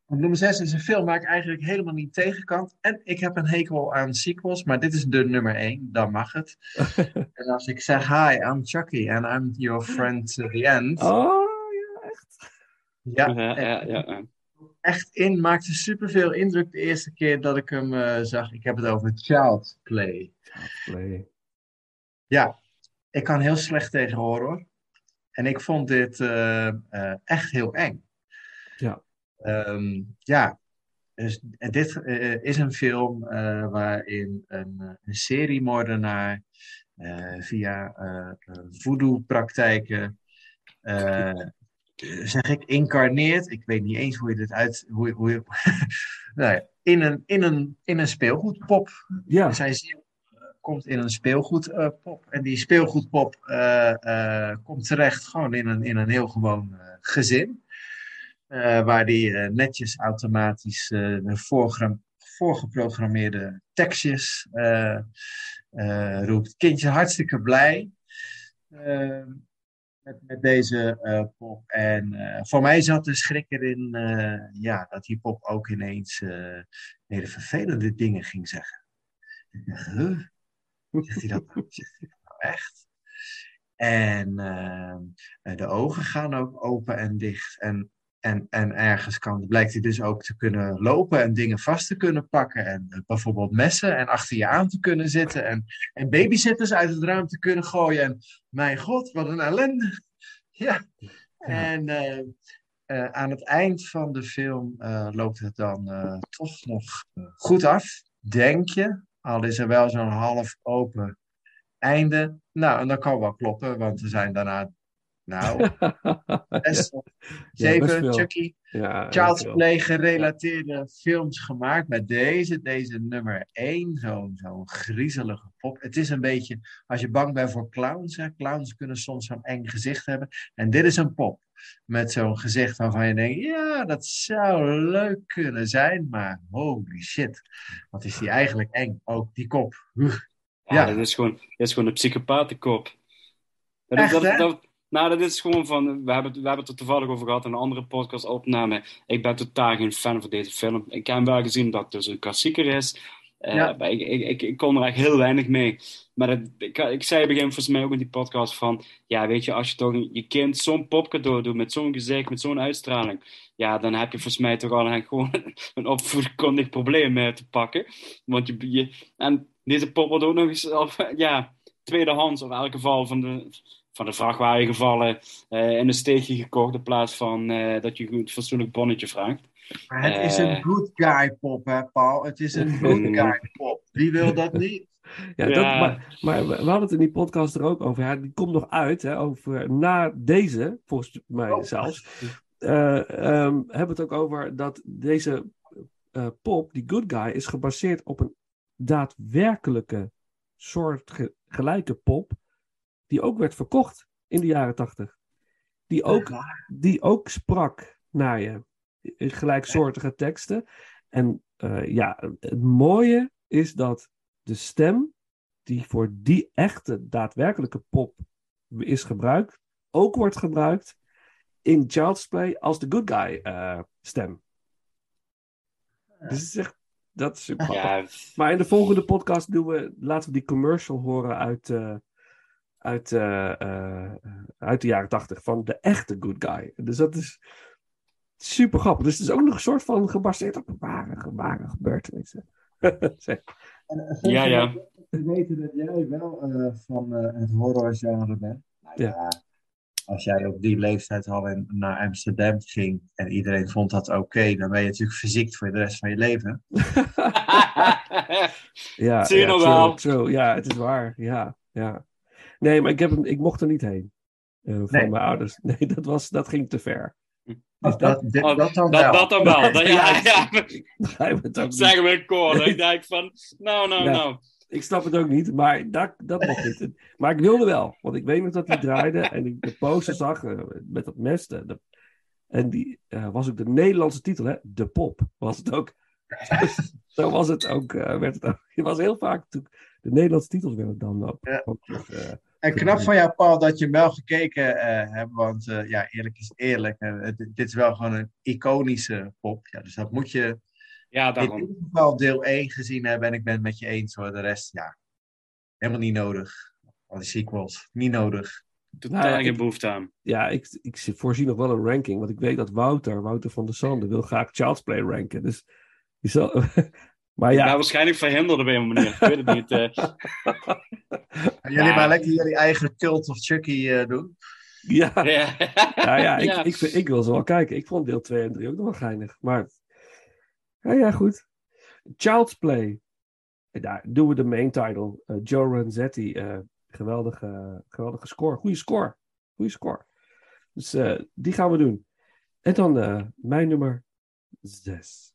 Nummer 6 is een film waar ik eigenlijk helemaal niet tegen kan. En ik heb een hekel aan sequels, maar dit is de nummer 1, dan mag het. en als ik zeg, hi, I'm Chucky and I'm your friend to the end. Oh, ja, echt. Ja, Ja, ja, ja, echt in, maakte superveel indruk de eerste keer dat ik hem eh, zag. Ik heb het over Child Play. Play. Ja, ik kan heel slecht tegen horror. En ik vond dit eh, eh, echt heel eng. Ja. Ehm, ja, dus dit eh, is een film waarin een, een seriemoordenaar via voodoo-praktijken, zeg ik, incarneert. Ik weet niet eens hoe je dit uit. Hoe, hoe je, nou ja, in, een, in, een, in een speelgoedpop. Ja, Zijn ziel komt in een speelgoedpop. en die speelgoedpop eh, eh, komt terecht gewoon in een, in een heel gewoon eh, gezin. Eh, waar die eh, netjes automatisch eh, de voorgeprogrammeerde tekstjes eh, eh, roept. Kindje hartstikke blij. Eh, met, met deze eh, pop. En eh, voor mij zat de schrik erin eh, ja, dat die pop ook ineens eh, hele vervelende dingen ging zeggen. Zegt hij dat, nou- zegt hij dat nou echt? En eh, de ogen gaan ook open en dicht. En, en, en ergens kan, blijkt hij dus ook te kunnen lopen en dingen vast te kunnen pakken. En eh, bijvoorbeeld messen en achter je aan te kunnen zitten. En, en babysitters uit het raam te kunnen gooien. En mijn god, wat een ellende. Ja. En eh, aan het eind van de film loopt het dan toch nog goed af, denk je. Al is er wel zo'n half open einde. Nou, en dat kan wel kloppen, want er zijn daarna, nou, zes Ja, zeven veel. Chucky Ja, gerelateerde films gemaakt. Met deze, deze nummer één, zo'n zo'n griezelige pop. Het is een beetje, als je bang bent voor clowns, hè, clowns kunnen soms zo'n eng gezicht hebben. En dit is een pop met zo'n gezicht waarvan je denkt, ja, dat zou leuk kunnen zijn, maar holy shit, wat is die eigenlijk eng? Ook die kop. Oeh. Ja, Ja. Dat, is gewoon, dat is gewoon een psychopatenkop. Dat, Echt, dat, hè? dat- nou, dat is gewoon van... We hebben, het- we hebben het er toevallig over gehad in een andere podcast-opname. Ik ben totaal geen fan van deze film. Ik heb wel gezien dat het dus een klassieker is. Eh, Ja. ik, ik, ik, ik kon er echt heel weinig mee. Maar dat, ik, ik zei begin volgens mij ook in die podcast van... Ja, weet je, als je toch je kind zo'n popcadeau doet... met zo'n gezicht, met zo'n uitstraling... Ja, dan heb je volgens mij toch al een- gewoon een opvoedkundig probleem mee te pakken. Want je, je, en deze pop wordt ook nog eens of, ja, tweedehands, of in elk geval van de, van de vrachtwagen gevallen, eh, in een steegje gekocht in plaats van eh, dat je een goed fatsoenlijk bonnetje vraagt. Maar het is Eh. een good guy pop, hè, Paul? Het is een good guy pop. Wie wil dat niet? Ja, Ja. Dat, maar, maar we hadden het in die podcast er ook over. Ja, die komt nog uit, hè, over na deze, volgens mij Oh. zelfs. eh, ehm, hebben we het ook over dat deze eh, pop, die good guy, is gebaseerd op een daadwerkelijke soort ge- gelijke pop, die ook werd verkocht in de jaren tachtig. Die ook, die ook sprak naar je. In gelijksoortige teksten. En eh, ja, het mooie is dat de stem die voor die echte, daadwerkelijke pop is gebruikt, ook wordt gebruikt in Child's Play als de good guy eh, stem. Dus is echt, dat is super. Ja, Maar in de volgende podcast doen we, laten we die commercial horen uit, eh, uit, eh, eh, uit de jaren tachtig van de echte good guy. Dus dat is super grappig. Dus het is ook nog een soort van gebaseerd op ware, ware gebeurtenissen. Zeg. ja, ja. We weten dat jij wel eh, van eh, het horrorgenre bent. Nou, Ja. ja. Als jij op die leeftijd al in, naar Amsterdam ging en iedereen vond dat oké, dan ben je natuurlijk verziekt voor de rest van je leven. Ja, Zie je ja, nog true, wel. true. Ja, het is waar. Ja, ja. Nee, maar ik, heb, hem- ik mocht er niet heen. eh, van Nee. mijn ouders. Nee, dat, was, dat ging te ver. Dus Dat, dat, dat, dit- Oh, dat dan dat, wel. dat dan wel. Dat, ja, ja. niet. Zeggen we koor. Dan denk ik van, nou, nou, Ja. nou. Ik snap het ook niet, maar dat, dat mocht niet. Maar ik wilde wel, want ik weet nog dat hij draaide en ik de poster zag eh, met dat mes. de- de- en die eh, was ook de Nederlandse titel, hè? De Pop was het ook. Zo was het ook, eh, werd het ook. Het was heel vaak, de Nederlandse titels werden dan ook. Ja. ook En knap van jou, Paul, dat je hem wel gekeken eh, hebt. Want eh, ja, eerlijk is eerlijk. eh, dit, dit is wel gewoon een iconische pop. Ja, dus dat moet je Ja, in daarom. ieder geval deel 1 gezien hebben. En ik ben het met je eens hoor. De rest, ja, helemaal niet nodig. Al die sequels, niet nodig. Totaal Nou, geen behoefte aan. ja, ik, ik voorzie nog wel een ranking, want ik weet dat Wouter, Wouter van der Sande, wil graag Child's Play ranken. Dus die zal, maar ja, waarschijnlijk verhinderd op een manier. Ik weet het niet. eh. En jullie Ja. maar lekker jullie eigen cult of Chucky eh, doen. ja, ja, Ja, ja, ik, Ja. Ik, wil ze wel kijken. Ik vond deel 2 en 3 ook nog wel geinig. Maar, ja, ja goed. Child's Play. Daar doen we de main title. Eh, Joe Ranzetti. eh, geweldige, geweldige score. Goeie score. Goeie score. Dus eh, die gaan we doen. En dan eh, mijn nummer 6.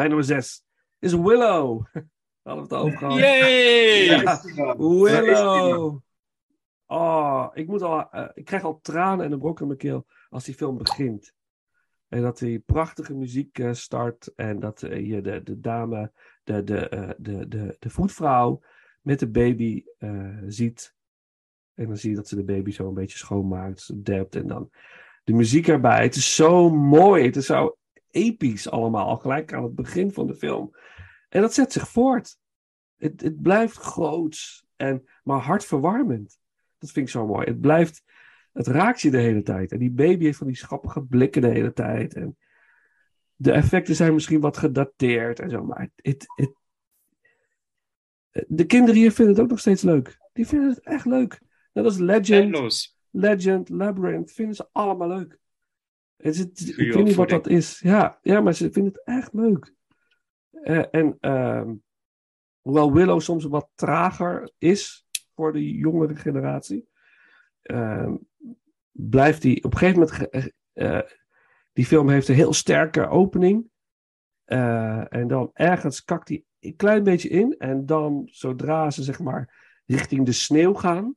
Mijn nummer 6 is Willow. Hadden we het over gehad. Yay! Ja, Willow. Oh, ik, moet al, eh, ik krijg al tranen en een brok in mijn keel als die film begint. En dat die prachtige muziek eh, start. En dat eh, je de, de dame, de, de, eh, de, de, de voetvrouw met de baby eh, ziet. En dan zie je dat ze de baby zo een beetje schoonmaakt. Dept en dan de muziek erbij. Het is zo mooi. Het is zo episch allemaal. Al gelijk aan het begin van de film. En dat zet zich voort. Het, het blijft groots. En, maar hartverwarmend. Dat vind ik zo mooi. Het blijft het raakt je de hele tijd. En die baby heeft van die schappige blikken de hele tijd. En de effecten zijn misschien wat gedateerd en zo. Maar het, het, de kinderen hier vinden het ook nog steeds leuk. Die vinden het echt leuk. Net als Legend. Legend, Labyrinth. Vinden ze allemaal leuk. Het is, het- ik weet niet wat dat is. Ja, ja, maar ze vinden het echt leuk. Eh, en ehm, hoewel Willow soms wat trager is voor de jongere generatie, ehm, blijft die op een gegeven moment. eh, eh, die film heeft een heel sterke opening. En dan ergens kakt hij een klein beetje in. En dan, zodra ze zeg maar richting de sneeuw gaan,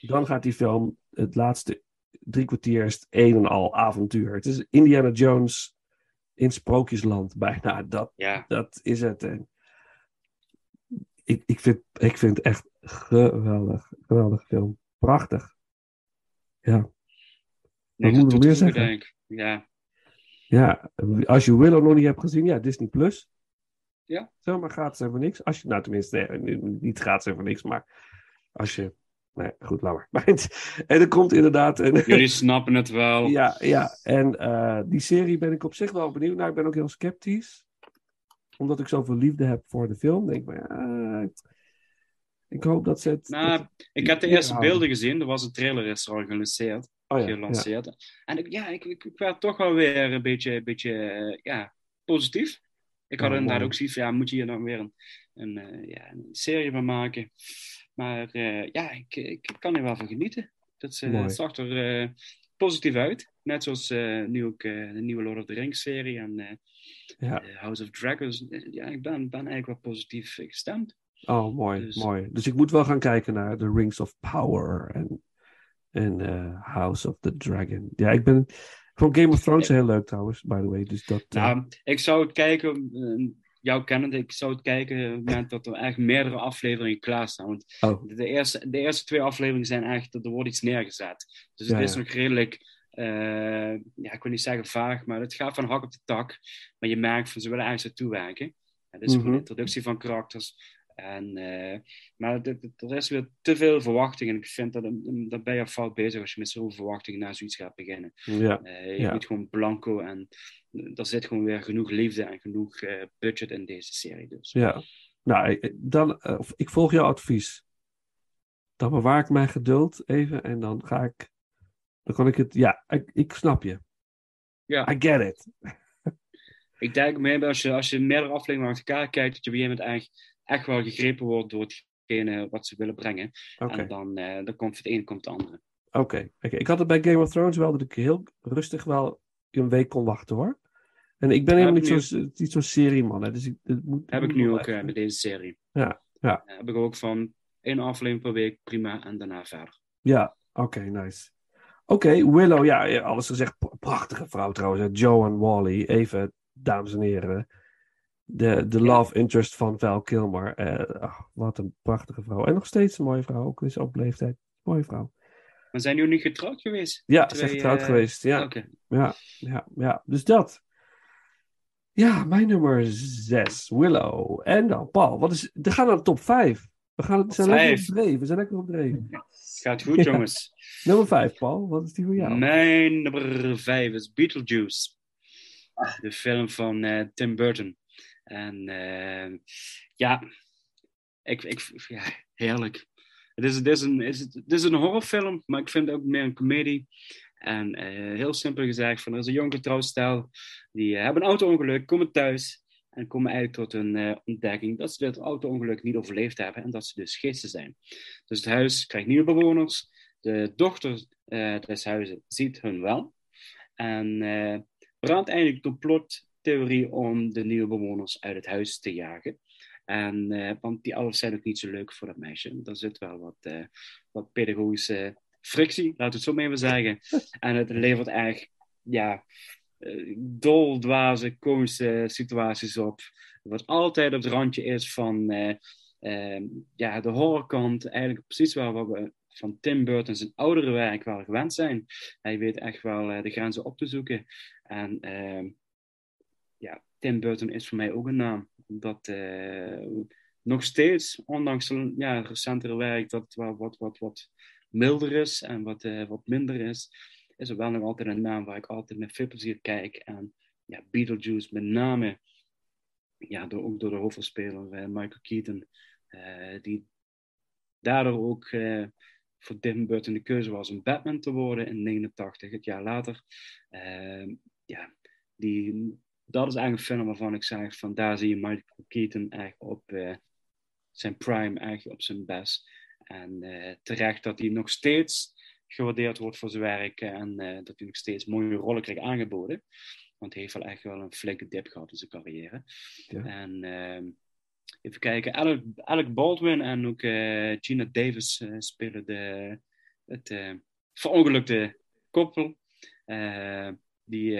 dan gaat die film het laatste drie kwartier is het een en al avontuur. Het is Indiana Jones in Sprookjesland bijna. Dat, Ja. dat is het. En ik, ik, vind, ik vind het echt geweldig. Geweldig film. Prachtig. Ja. We aan toe meer zeggen? denk ik. Ja. Ja, als je Willow nog niet hebt gezien, ja, Disney Plus. Ja. Zomaar gratis en voor niks. Als je, nou tenminste, nee, niet gratis en voor niks, maar als je, nee, goed, laat maar. En er komt inderdaad een, Jullie snappen het wel. ja, ja, en eh, die serie ben ik op zich wel benieuwd naar. Ik ben ook heel sceptisch. Omdat ik zoveel liefde heb voor de film. Denk ik, maar, ja, ik hoop dat ze het... Nou, ik heb de Ja. eerste beelden gezien. Er was een trailer is al gelanceerd. oh, ja. En ik, ja, ik, ik, ik werd toch wel weer een beetje, een beetje eh, ja, positief. Ik had Ja, inderdaad ook zoiets van, ja, moet je hier dan weer een, een, eh, ja, een serie van maken? Maar eh, ja, ik, ik, kan er wel van genieten. Dat eh, zag er eh, positief uit. Net zoals nu ook de nieuwe Lord of the Rings serie en Ja. House of Dragons. Ja, ik ben, ben eigenlijk wel positief gestemd. Oh, mooi, Dus- mooi. Dus ik moet wel gaan kijken naar The Rings of Power en, en House of the Dragon. Ja, ik ben... Vond Game of Thrones heel leuk trouwens, by the way. Dus dat... Nou, ik zou het kijken, jou kennende, ik zou het kijken op het moment dat er echt meerdere afleveringen klaarstaan. Want oh, de eerste, de eerste twee afleveringen zijn echt, er wordt iets neergezet. Dus het is ja. nog redelijk, eh, ja, ik wil niet zeggen vaag, maar het gaat van hak op de tak. Maar je merkt van ze willen ergens naartoe werken. Het is gewoon Mhm. een introductie van karakters. En, eh, maar er is weer te veel verwachting. En ik vind dat dan ben je fout bezig als je met zoveel verwachtingen naar zoiets gaat beginnen. ja. Eh, je Ja. moet gewoon blanco en eh, er zit gewoon weer genoeg liefde en genoeg budget in deze serie. Dus. Ja. Nou, ik- dan, ik volg jouw advies. Dan bewaar ik mijn geduld even en dan ga ik... Dan kan ik het... Ja, ik, ik snap je. Ja. I get it. Ik denk meer als je, als je meerdere afleveringen achter elkaar kijkt, dat je op een gegeven moment echt, echt wel gegrepen wordt door hetgene wat ze willen brengen. En dan, eh, dan komt het een, komt het andere. Oké, oké. Ik had het bij Game of Thrones wel dat ik heel rustig wel een week kon wachten hoor. En ik ben helemaal niet zo'n niet serieman. Hè, dus ik, het moet, Heb ik nu ook eh, met deze serie. Ja, ja. Eh, heb ik ook van één aflevering per week, prima, en daarna verder. Ja, oké, nice. Oké, Willow, ja, alles gezegd. Prachtige vrouw trouwens. hè. Joan Wally, even, dames en heren. De, de love interest van Val Kilmer. Eh, ach, wat een prachtige vrouw. En nog steeds een mooie vrouw, ook is op leeftijd. Mooie vrouw. Maar zijn jullie niet getrouwd geweest? Ja, ze is getrouwd eh, geweest. Ja, ja, ja, ja. Dus dat. Ja, mijn nummer zes, Willow. En dan Paul. Wat is, we gaan naar de top vijf. We, gaan, we zijn lekker op dreef. We zijn lekker op dreef. Gaat goed, Ja. jongens. Nummer vijf, Paul. Wat is die voor jou? Mijn nummer vijf is Beetlejuice. De film van eh, Tim Burton. En eh, ja, ik, ik, ja, heerlijk. Het is, het, is een, het, is, het een horrorfilm, maar ik vind het ook meer een comedie. En eh, heel simpel gezegd, van, er is een jong getrouwd stel. Die eh, hebben een auto-ongeluk, komen thuis. En komen eigenlijk tot een eh, ontdekking dat ze dit auto-ongeluk niet overleefd hebben. En dat ze dus geesten zijn. Dus het huis krijgt nieuwe bewoners. De dochter des huizes ziet hun wel. En brandt eigenlijk complot theorie om de nieuwe bewoners uit het huis te jagen. En, eh, want die ouders zijn ook niet zo leuk voor dat meisje. Er zit wel wat, eh, wat pedagogische frictie, laten we het zo maar even zeggen. En het levert echt, ja, uh, doldwaze, komische situaties op. Wat altijd op het randje is van ehm, ja, de horrorkant. Eigenlijk precies waar we van Tim Burton zijn oudere werk wel gewend zijn. Hij weet echt wel de grenzen op te zoeken. En ehm, ja, Tim Burton is voor mij ook een naam. Dat uh, nog steeds, ondanks ja, recentere werk, dat wel wat, wat, wat milder is en wat, uh, wat minder is, is er wel nog altijd een naam waar ik altijd met veel plezier kijk. En ja, Beetlejuice met name, ja, door, ook door de hoofdrolspeler uh, Michael Keaton, die daardoor ook voor Tim Burton de keuze was om Batman te worden in 89, het jaar later. ja, die dat is eigenlijk een film waarvan ik zeg van daar zie je Michael Keaton echt op uh, zijn prime, echt op zijn best. En uh, terecht dat hij nog steeds gewaardeerd wordt voor zijn werk en uh, dat hij nog steeds mooie rollen krijgt aangeboden. Want hij heeft wel echt wel een flinke dip gehad in zijn carrière. Ja. En ehm, even kijken, Alec, Alec, Baldwin en ook Gina Davis spelen de, het verongelukte koppel. die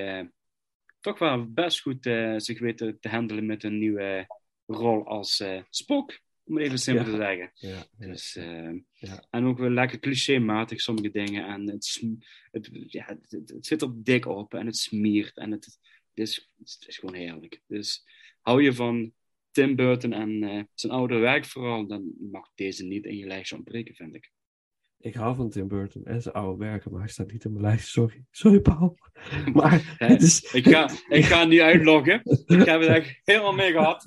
toch wel best goed uh, zich weten te handelen met een nieuwe rol als uh, Spock. Om het even simpel te zeggen. Ja, dus, uh, ja. En ook wel lekker clichématig sommige dingen. En het, het, ja, het, het, zit er dik op en het smiert. En het, is, het is gewoon heerlijk. Dus hou je van Tim Burton en zijn oude werk vooral, dan mag deze niet in je lijstje ontbreken, vind ik. Ik hou van Tim Burton en zijn oude werken, maar hij staat niet in mijn lijst. Sorry. Sorry, Paul. Maar het is... ik, ga, ik ga nu uitloggen. Ik heb het echt helemaal mee gehad.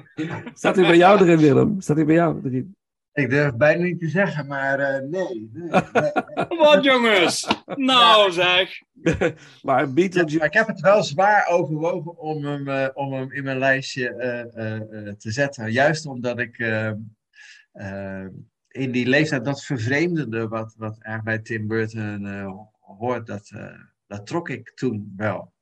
Staat hij bij jou erin, Willem? Staat hij bij jou erin? Ik durf bijna niet te zeggen, maar uh, nee. nee, nee. Wat jongens? Nou zeg. maar Beetlejuice... Ja, maar ik heb het wel zwaar overwogen om hem, uh, om hem in mijn lijstje uh, te zetten. Juist omdat ik in die leeftijd, dat vervreemdende wat, wat eigenlijk bij Tim Burton uh, hoort, dat, uh, dat trok ik toen wel.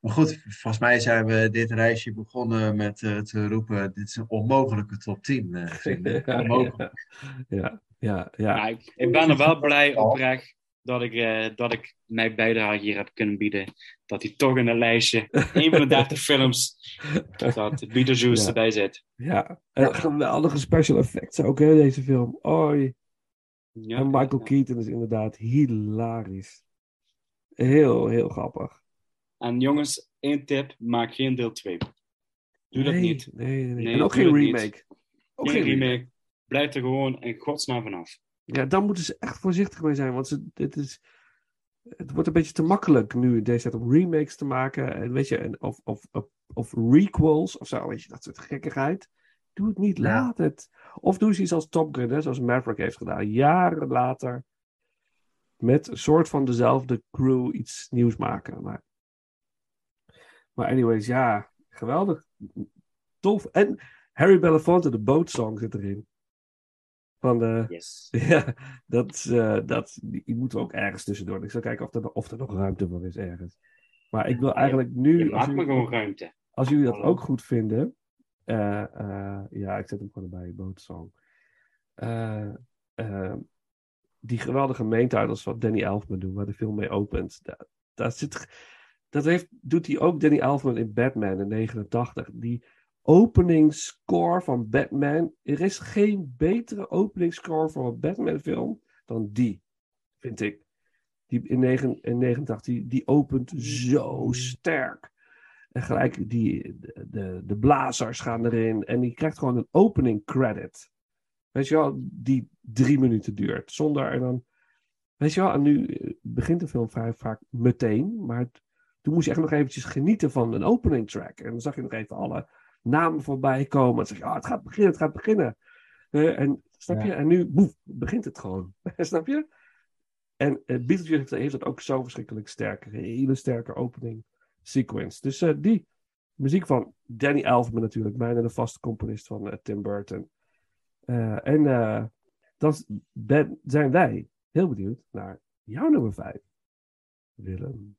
Maar goed, volgens mij zijn we dit reisje begonnen met uh, te roepen: dit is een onmogelijke top 10. vind ik. Onmogelijk. Ja, ja, ja. ja ik, ik, ben er wel blij oprecht dat ik, uh, dat ik mijn bijdrage hier heb kunnen bieden. Dat hij toch in een lijstje, een van de 30 films, dat Beetlejuice ja. erbij zit. Ja, en geweldige special effects ook, hè, deze film. Oi. Ja, en Michael ja. Keaton is inderdaad hilarisch. Heel, heel grappig. En jongens, één tip, maak geen deel 2. Doe nee, dat niet. Nee, nee, nee. En ook geen remake. Ook geen remake. Blijf er gewoon in godsnaam vanaf. Ja, dan moeten ze echt voorzichtig mee zijn. Want ze, dit is, het wordt een beetje te makkelijk nu deze tijd om remakes te maken. En weet je, of, of, of, of requels of zo. Weet je, dat soort gekkigheid. Doe het niet, laat het. Of doe eens iets als Top Gun, hè, zoals Maverick heeft gedaan. Jaren later. Met een soort van dezelfde crew iets nieuws maken. Maar, maar anyways, ja, geweldig. Tof. En Harry Belafonte, de bootsong zit erin. Van de, yes. Ja, dat, uh, dat die moeten we ook ergens tussendoor. Ik zal kijken of er, of er nog ruimte voor is ergens. Maar ik wil eigenlijk nu. Maak me gewoon ruimte. Als jullie dat ook goed vinden. Uh, uh, ja, ik zet hem gewoon bij bootsong. die geweldige maintitles wat Danny Elfman doet, waar de film mee opent. Dat, dat, zit, dat heeft, doet hij ook Danny Elfman in Batman in 89. Die openingsscore van Batman. Er is geen betere openingsscore voor een Batman-film dan die, vind ik. Die in 1989, die, die opent zo sterk. En gelijk die, de, de, de blazers gaan erin. En die krijgt gewoon een opening credit. Weet je wel, die drie minuten duurt. Zonder en dan. Weet je wel, en nu begint de film vrij vaak meteen. Maar toen moest je echt nog eventjes genieten van een opening track. En dan zag je nog even alle namen voorbij komen. En zeg je, oh, het gaat beginnen, het gaat beginnen. Uh, en, snap je? En nu boef, begint het gewoon. snap je? En uh, Beetlejuice heeft, heeft dat ook zo verschrikkelijk sterk. Een hele sterke opening sequence. Dus uh, die muziek van Danny Elfman natuurlijk. Bijna de vaste componist van Tim Burton. en dan ben, zijn wij heel benieuwd naar jouw nummer 5. Willem.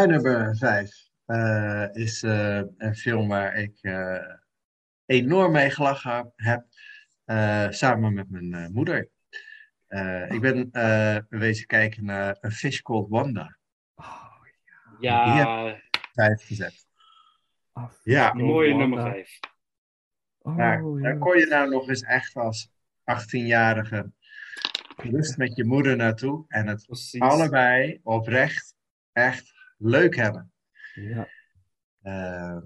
Mijn nummer vijf eh, is eh, een film waar ik eh, enorm mee gelachen heb, eh, samen met mijn eh, moeder. Eh, ik ben eh wezen kijken naar A Fish Called Wanda. Ja, Vijf gezet. Ah, Ja. mooie Wanda. nummer 5. Oh, Daar, ja. daar kon je nou nog eens echt als 18-jarige lust met je moeder naartoe en het Precies. allebei oprecht echt leuk hebben. Ja. Eh,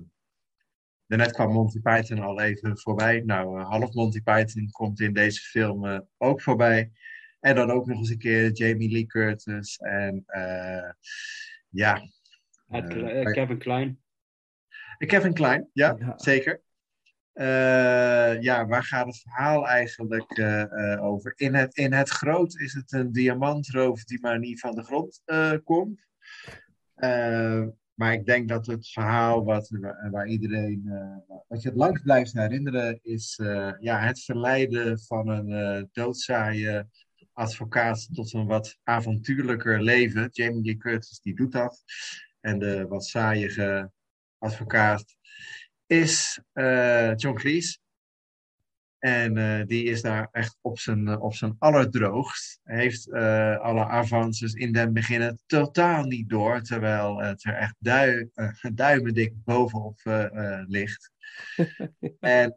daarnet kwam Monty Python al even voorbij. Nou, eh, half Monty Python komt in deze film eh, ook voorbij. En dan ook nog eens een keer Jamie Lee Curtis. En eh, ja, Kevin Klein. Kevin Klein, ja, Ja. zeker. Ja, waar gaat het verhaal eigenlijk over? In het, in het groot is het een diamantroof die maar niet van de grond komt. Eh, maar ik denk dat het verhaal wat, waar, waar iedereen, eh, wat je het langst blijft herinneren, is eh, ja, het verleiden van een eh doodzaaie advocaat tot een wat avontuurlijker leven. Jamie Lee Curtis die doet dat. En de wat saaiige advocaat is eh, John Cleese. En eh, die is daar echt op zijn, eh, op zijn allerdroogst. Heeft eh, alle avances in den beginnen totaal niet door. Terwijl het er echt eh, duimendik bovenop ligt. en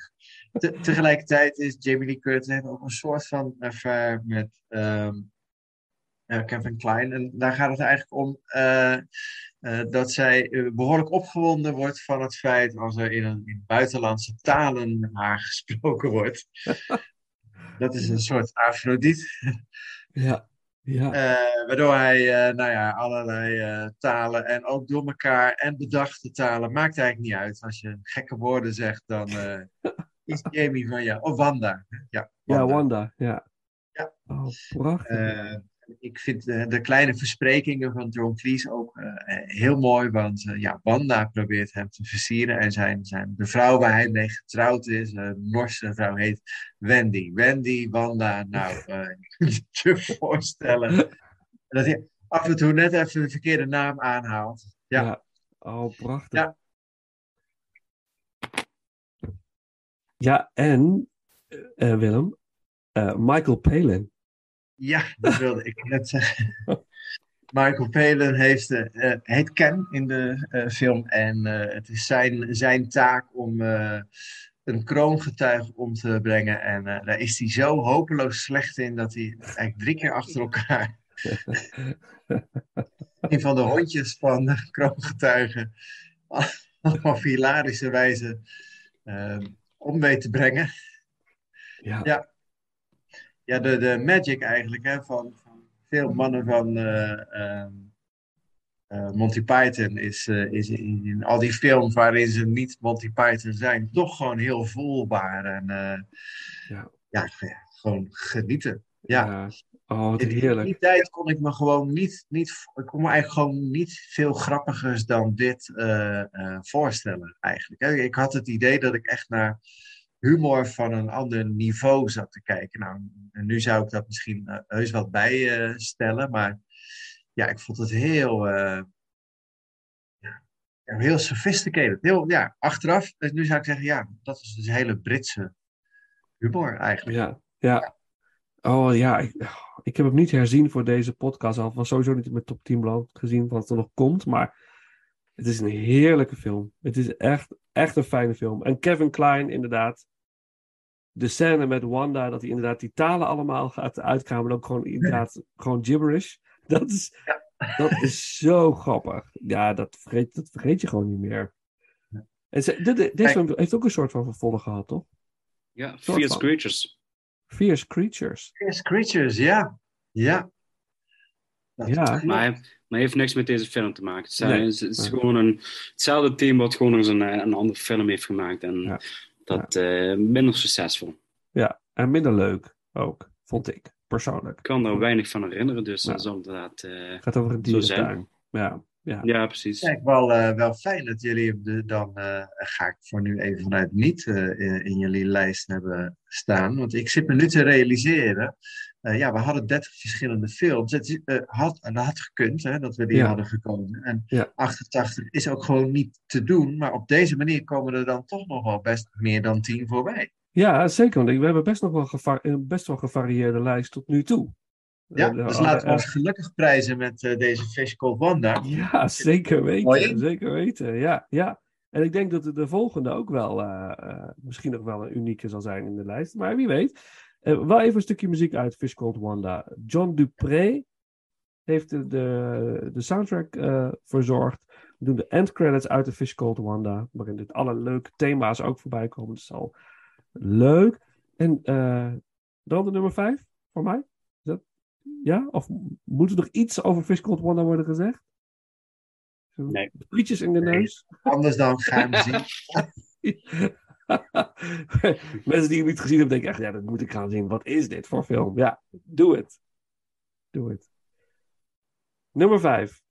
te- tegelijkertijd is Jamie Lee Curtis heeft ook een soort van affaire met ehm, eh, Kevin Klein. En daar gaat het eigenlijk om eh, dat zij eh, behoorlijk opgewonden wordt van het feit als er in, een, in buitenlandse talen haar gesproken wordt. dat is een soort Afrodite. Ja. Ja. Eh, waardoor hij, nou ja, allerlei talen en ook door elkaar en bedachte talen, maakt eigenlijk niet uit. Als je gekke woorden zegt, dan is Jamie van ja, of Wanda. Ja, Ja, Wanda. Ja. Ja. Oh, prachtig. Ik vind eh, de kleine versprekingen van John Cleese ook eh, heel mooi, want eh, ja, Wanda probeert hem te versieren en zijn, zijn, de vrouw waar hij mee getrouwd is, een Norse vrouw, heet Wendy. Wendy, Wanda, nou, je voorstellen dat hij af en toe net even de verkeerde naam aanhaalt. Ja, Oh, prachtig. Ja. Ja, en Willem, Michael Palin. Ja dat wilde ik net zeggen. Michael Palin heeft, eh, eh, heet Ken in de eh, film en eh, het is zijn, zijn taak om een kroongetuige om te brengen. En daar is hij zo hopeloos slecht in dat hij eigenlijk drie keer achter elkaar een van de hondjes van de kroongetuigen op hilarische wijze om weet te brengen. Ja. Ja. Ja, de, de magic eigenlijk hè, van, van veel mannen van eh, ehm, eh, Monty Python is, eh, is in, in al die films waarin ze niet Monty Python zijn, toch gewoon heel voelbaar. En Ja. ja, gewoon genieten. Ja. Oh, wat In die- heerlijk. In die tijd kon ik me gewoon niet, niet ik kon me eigenlijk gewoon niet veel grappigers dan dit voorstellen eigenlijk. hè. Ik had het idee dat ik echt naar humor van een ander niveau zat te kijken. Nou, nu zou ik dat misschien eh, heus wat bijstellen, maar ja, ik vond het heel, eh, ja, heel sophisticated. Heel, ja, achteraf, dus nu zou ik zeggen, ja, dat is dus hele Britse humor eigenlijk. Ja, ja. Oh ja, ik, heb hem niet herzien voor deze podcast. Al was sowieso niet in mijn top 10 beland gezien wat er nog komt. Maar het is een heerlijke film. Het is echt, echt een fijne film. En Kevin Klein, inderdaad. De scène met Wanda, dat hij inderdaad die talen allemaal gaat uitkramen. Ook gewoon inderdaad gewoon gibberish. Dat is, dat is zo grappig. Ja, dat vergeet, dat vergeet je gewoon niet meer. En ze, deze film heeft ook een soort van vervolg gehad, toch? Ja, Fierce. Creatures. Fierce Creatures. Fierce Creatures, ja. Ja. Ja. Maar maar heeft niks met deze film te maken. Het, zijn- Nee. het is, gewoon een, hetzelfde team wat gewoon nog eens een, een andere film heeft gemaakt. En Ja. dat eh, minder succesvol. Ja, en minder leuk ook, vond ik, persoonlijk. Ik kan er weinig van herinneren, dus Ja. dat is inderdaad... eh, Het gaat over een dierentuin. Ja, ja. ja, precies. Kijk, wel, eh, wel fijn dat jullie hem de, dan, eh, ga ik voor nu even vanuit niet eh, in jullie lijst hebben staan. Want ik zit me nu te realiseren eh, ja, we hadden 30 verschillende films. Het eh, had, gekund hè, dat we die Ja. hadden gekozen. En Ja. 88 is ook gewoon niet te doen. Maar op deze manier komen er dan toch nog wel best meer dan 10 voorbij. Ja, zeker. Want we hebben best nog wel een best wel gevarieerde lijst tot nu toe. Ja, Eh, dus eh, laten we eh, ons gelukkig prijzen met eh, deze Fish Called Wanda. Ja, zeker weten. Zeker weten. Ja, ja. En ik denk dat de, de volgende ook wel eh, eh, misschien nog wel een unieke zal zijn in de lijst. Maar wie weet. Eh, wel even een stukje muziek uit Fish Called Wanda. John Dupré heeft de, de, de soundtrack eh, verzorgd. We doen de end credits uit de Fish Called Wanda. Waarin dit alle leuke thema's ook voorbij komen. Dat is al leuk. En eh, dan de nummer 5 voor mij. Is dat, ja? Of moet er nog iets over Fish Called Wanda worden gezegd? Zo, Nee. Frietjes in de Nee. neus. Anders dan gaan we zien. Mensen die het niet gezien hebben, denken echt, ja, dat moet ik gaan zien. Wat is dit voor film? Ja, doe het. Doe het. Nummer 5.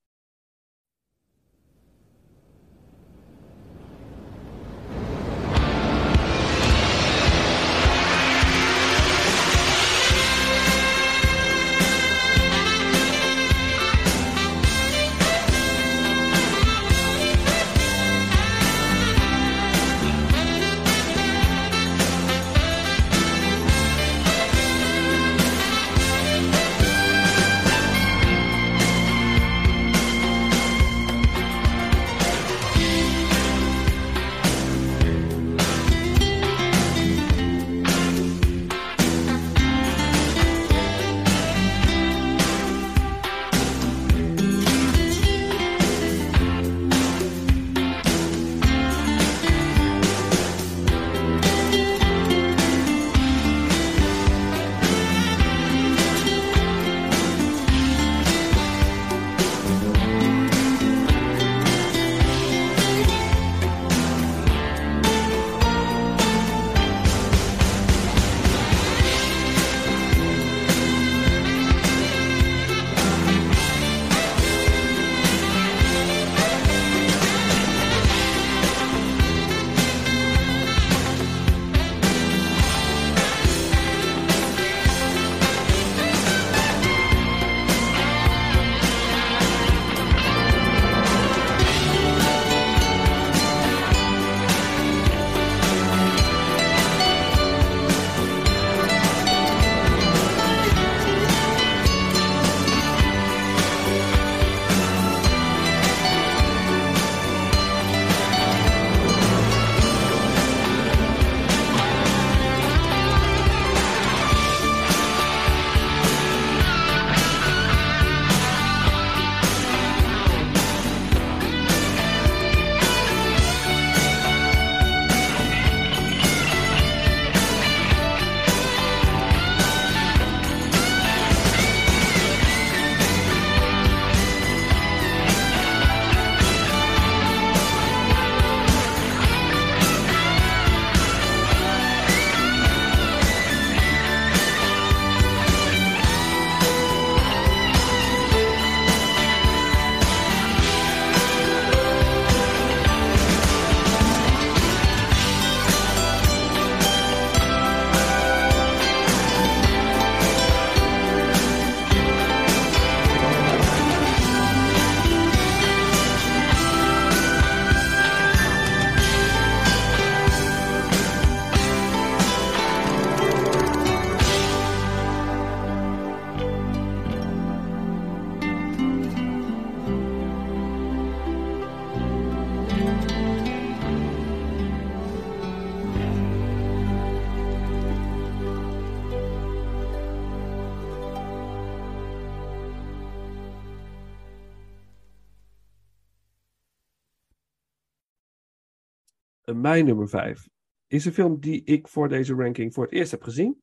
Mijn nummer 5 is een film die ik voor deze ranking voor het eerst heb gezien.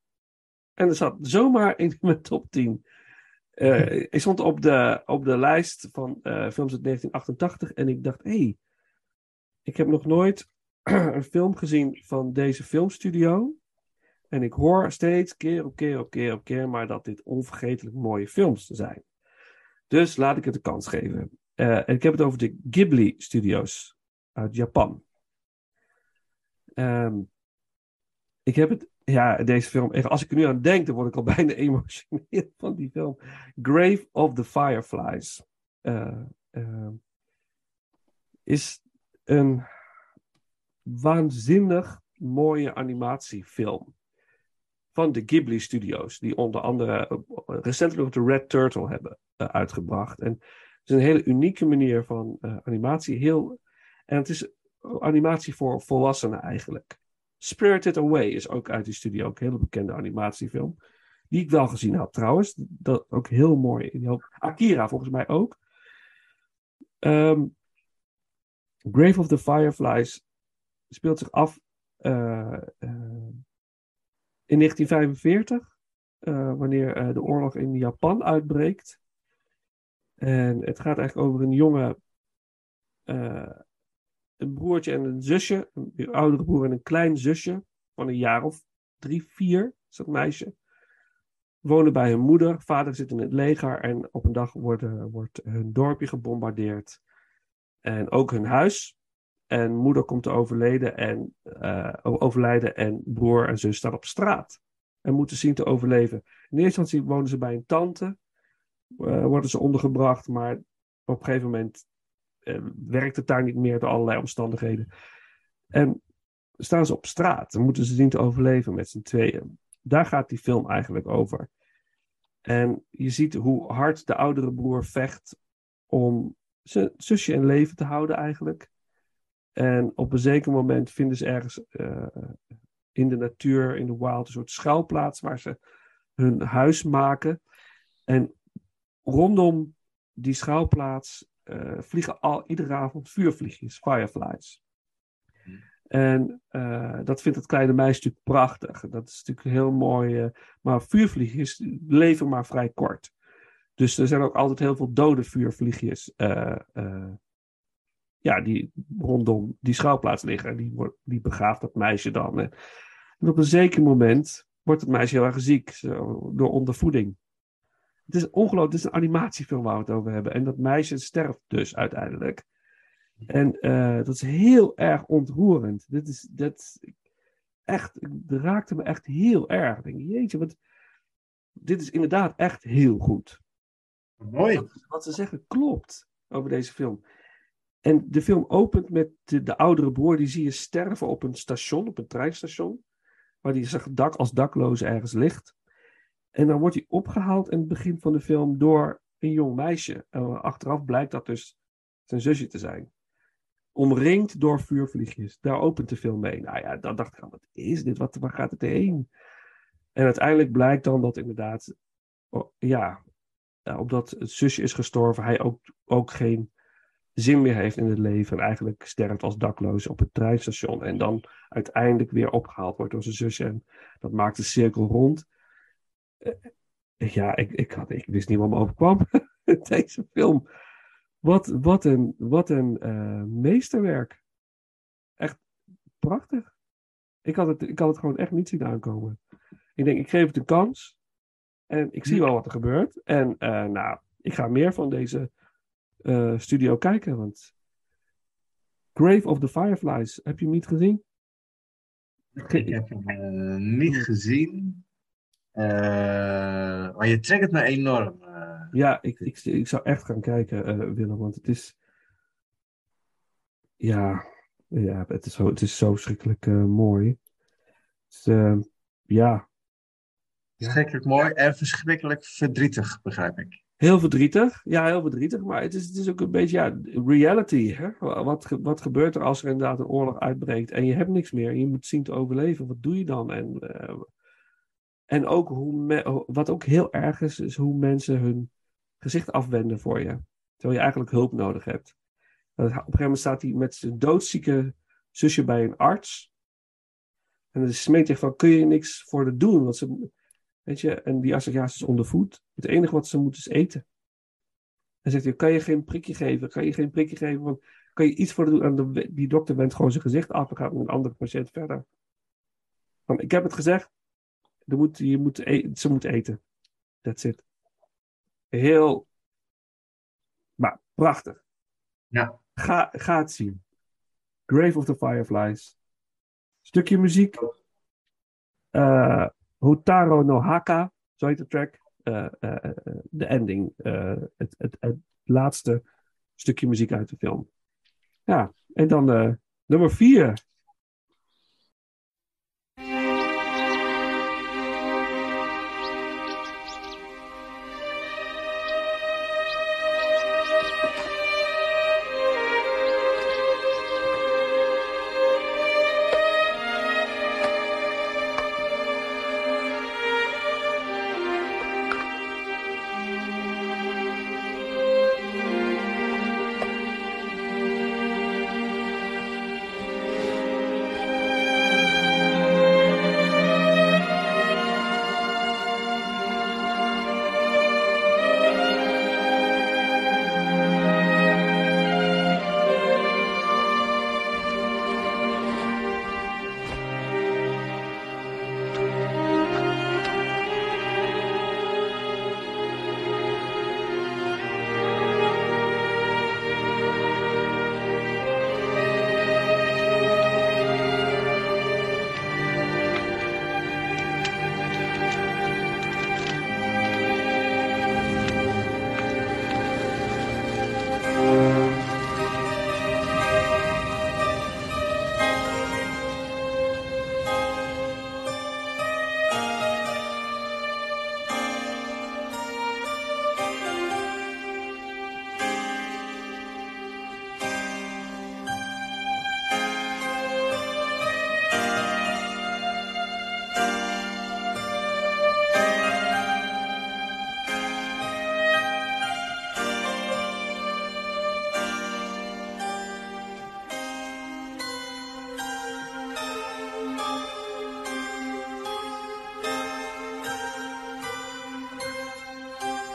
En er zat zomaar in mijn top 10. Eh, ik stond op de, op de lijst van eh, films uit 1988 en ik dacht, hé, hey, ik heb nog nooit een film gezien van deze filmstudio. En ik hoor steeds keer op keer op keer op keer maar dat dit onvergetelijk mooie films zijn. Dus laat ik het een kans geven. Eh, en ik heb het over de Ghibli Studios uit Japan. Ehm, ik heb het ja, deze film, als ik er nu aan denk, dan word ik al bijna emotioneel van die film. Grave of the Fireflies. Eh, eh, is een waanzinnig mooie animatiefilm. Van de Ghibli Studios, die onder andere eh, recentelijk ook de Red Turtle hebben eh, uitgebracht. En het is een hele unieke manier van animatie. Heel, en het is animatie voor volwassenen eigenlijk. Spirited Away is ook uit die studio, ook een hele bekende animatiefilm. Die ik wel gezien had trouwens. Dat ook heel mooi. Akira volgens mij ook. Ehm, Grave of the Fireflies speelt zich af eh, eh, in 1945, eh, wanneer de oorlog in Japan uitbreekt. En het gaat eigenlijk over een jonge, eh, een broertje en een zusje, een oudere broer en een klein zusje van een jaar of drie, vier, is dat meisje. Wonen bij hun moeder, vader zit in het leger en op een dag worden, wordt hun dorpje gebombardeerd. En ook hun huis. En moeder komt te overleden en, eh, overlijden en broer en zus staan op straat. En moeten zien te overleven. In eerste instantie wonen ze bij een tante. eh, worden ze ondergebracht, maar op een gegeven moment werkt het daar niet meer door allerlei omstandigheden. En staan ze op straat en moeten ze zien te overleven met z'n tweeën. Daar gaat die film eigenlijk over. En je ziet hoe hard de oudere broer vecht om zijn zusje in leven te houden eigenlijk. En op een zeker moment vinden ze ergens eh, in de natuur, in de wild, een soort schuilplaats waar ze hun huis maken. En rondom die schuilplaats eh, vliegen al, iedere avond vuurvliegjes, fireflies. En eh, dat vindt het kleine meisje natuurlijk prachtig. Dat is natuurlijk heel mooi. eh, maar vuurvliegjes leven maar vrij kort. Dus er zijn ook altijd heel veel dode vuurvliegjes. ja, die rondom die schuilplaats liggen. En die, die begraaft dat meisje dan. En, en op een zeker moment wordt het meisje heel erg ziek zo, door ondervoeding. Het is ongelooflijk, het is een animatiefilm waar we het over hebben. En dat meisje sterft dus uiteindelijk. En eh, dat is heel erg ontroerend. Dit is, dat, echt, het raakte me echt heel erg. Ik denk, jeetje, wat, dit is inderdaad echt heel goed. Mooi. Wat, wat ze zeggen klopt over deze film. En de film opent met de, de oudere broer, die zie je sterven op een station, op een treinstation. Waar die zeg, dak als dakloze ergens ligt. En dan wordt hij opgehaald in het begin van de film door een jong meisje. En achteraf blijkt dat dus zijn zusje te zijn. Omringd door vuurvliegjes. Daar opent de film mee. Nou ja, dan dacht ik, wat is dit? Wat, waar gaat het heen? En uiteindelijk blijkt dan dat inderdaad, ja, ja, omdat het zusje is gestorven, hij ook, ook geen zin meer heeft in het leven. En eigenlijk sterft als dakloos op het treinstation. En dan uiteindelijk weer opgehaald wordt door zijn zusje. En dat maakt de cirkel rond. Ja, ik, ik, had, ik wist niet wat me overkwam. Deze film. Wat, wat een, wat een eh, meesterwerk. Echt prachtig. Ik had, het, ik had het gewoon echt niet zien aankomen. Ik denk, ik geef het een kans. En ik zie wel wat er gebeurt. En eh, nou, ik ga meer van deze eh, studio kijken. Want Grave of the Fireflies, heb je hem niet gezien? Ik heb hem eh, niet gezien. Eh, maar je trekt het me enorm. eh. Ja, ik, ik, ik zou echt gaan kijken, eh, Willem. Want het is. Ja, ja het, is zo, het is zo verschrikkelijk eh, mooi. Dus, ja, Verschrikkelijk mooi en verschrikkelijk verdrietig, begrijp ik. Heel verdrietig. Ja, heel verdrietig. Maar het is, het is ook een beetje ja, reality. Hè? Wat, wat gebeurt er als er inderdaad een oorlog uitbreekt en je hebt niks meer en je moet zien te overleven? Wat doe je dan? En, en ook hoe wat ook heel erg is, is hoe mensen hun gezicht afwenden voor je. Terwijl je eigenlijk hulp nodig hebt. Op een gegeven moment staat hij met zijn doodzieke zusje bij een arts. En dan smeekt hij van, kun je niks voor haar doen? Want ze, Weet je, en die arts ja, ze is ondervoed. Het enige wat ze moet is eten. En zegt hij, kan je geen prikje geven? Kan je geen prikje geven? Want kan je iets voor haar doen? En de- die dokter wendt gewoon zijn gezicht af en gaat met een andere patiënt verder. Van, ik heb het gezegd. Moet, je moet e- ze moet eten. That's it. Heel, maar prachtig. Ja. Ga, ga het zien. Grave of the Fireflies. Stukje muziek. Eh, Hutaro no Haka, zo heet de track. Eh, eh, de ending. het, het, het laatste stukje muziek uit de film. Ja, en dan nummer vier.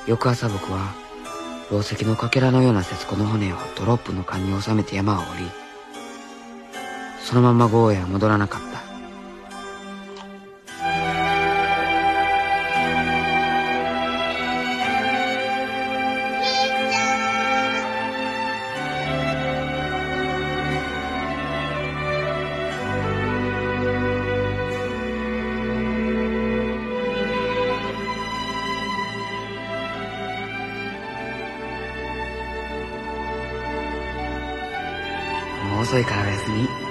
翌朝僕は宝石のかけらのような節子の骨をドロップの缶に収めて山を降りそのまま郷へは戻らなかった。もう遅いからおやすみ。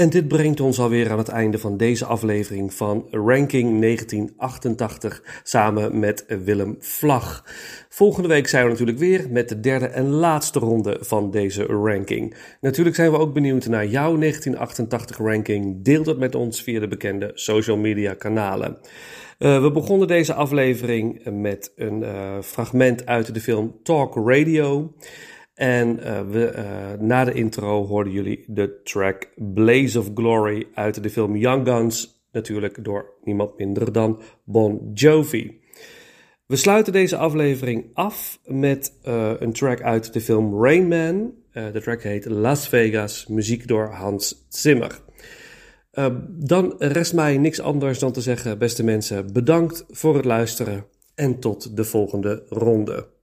En dit brengt ons alweer aan het einde van deze aflevering van Ranking 1988 samen met Willem Vlag. Volgende week zijn we natuurlijk weer met de derde en laatste ronde van deze ranking. Natuurlijk zijn we ook benieuwd naar jouw 1988 ranking. Deel dat met ons via de bekende social media kanalen. Uh, we begonnen deze aflevering met een uh, fragment uit de film Talk Radio. En uh, we, uh, na de intro hoorden jullie de track Blaze of Glory uit de film Young Guns. Natuurlijk door niemand minder dan Bon Jovi. We sluiten deze aflevering af met uh, een track uit de film Rain Man. de track heet Las Vegas, muziek door Hans Zimmer. dan rest mij niks anders dan te zeggen, beste mensen, bedankt voor het luisteren en tot de volgende ronde.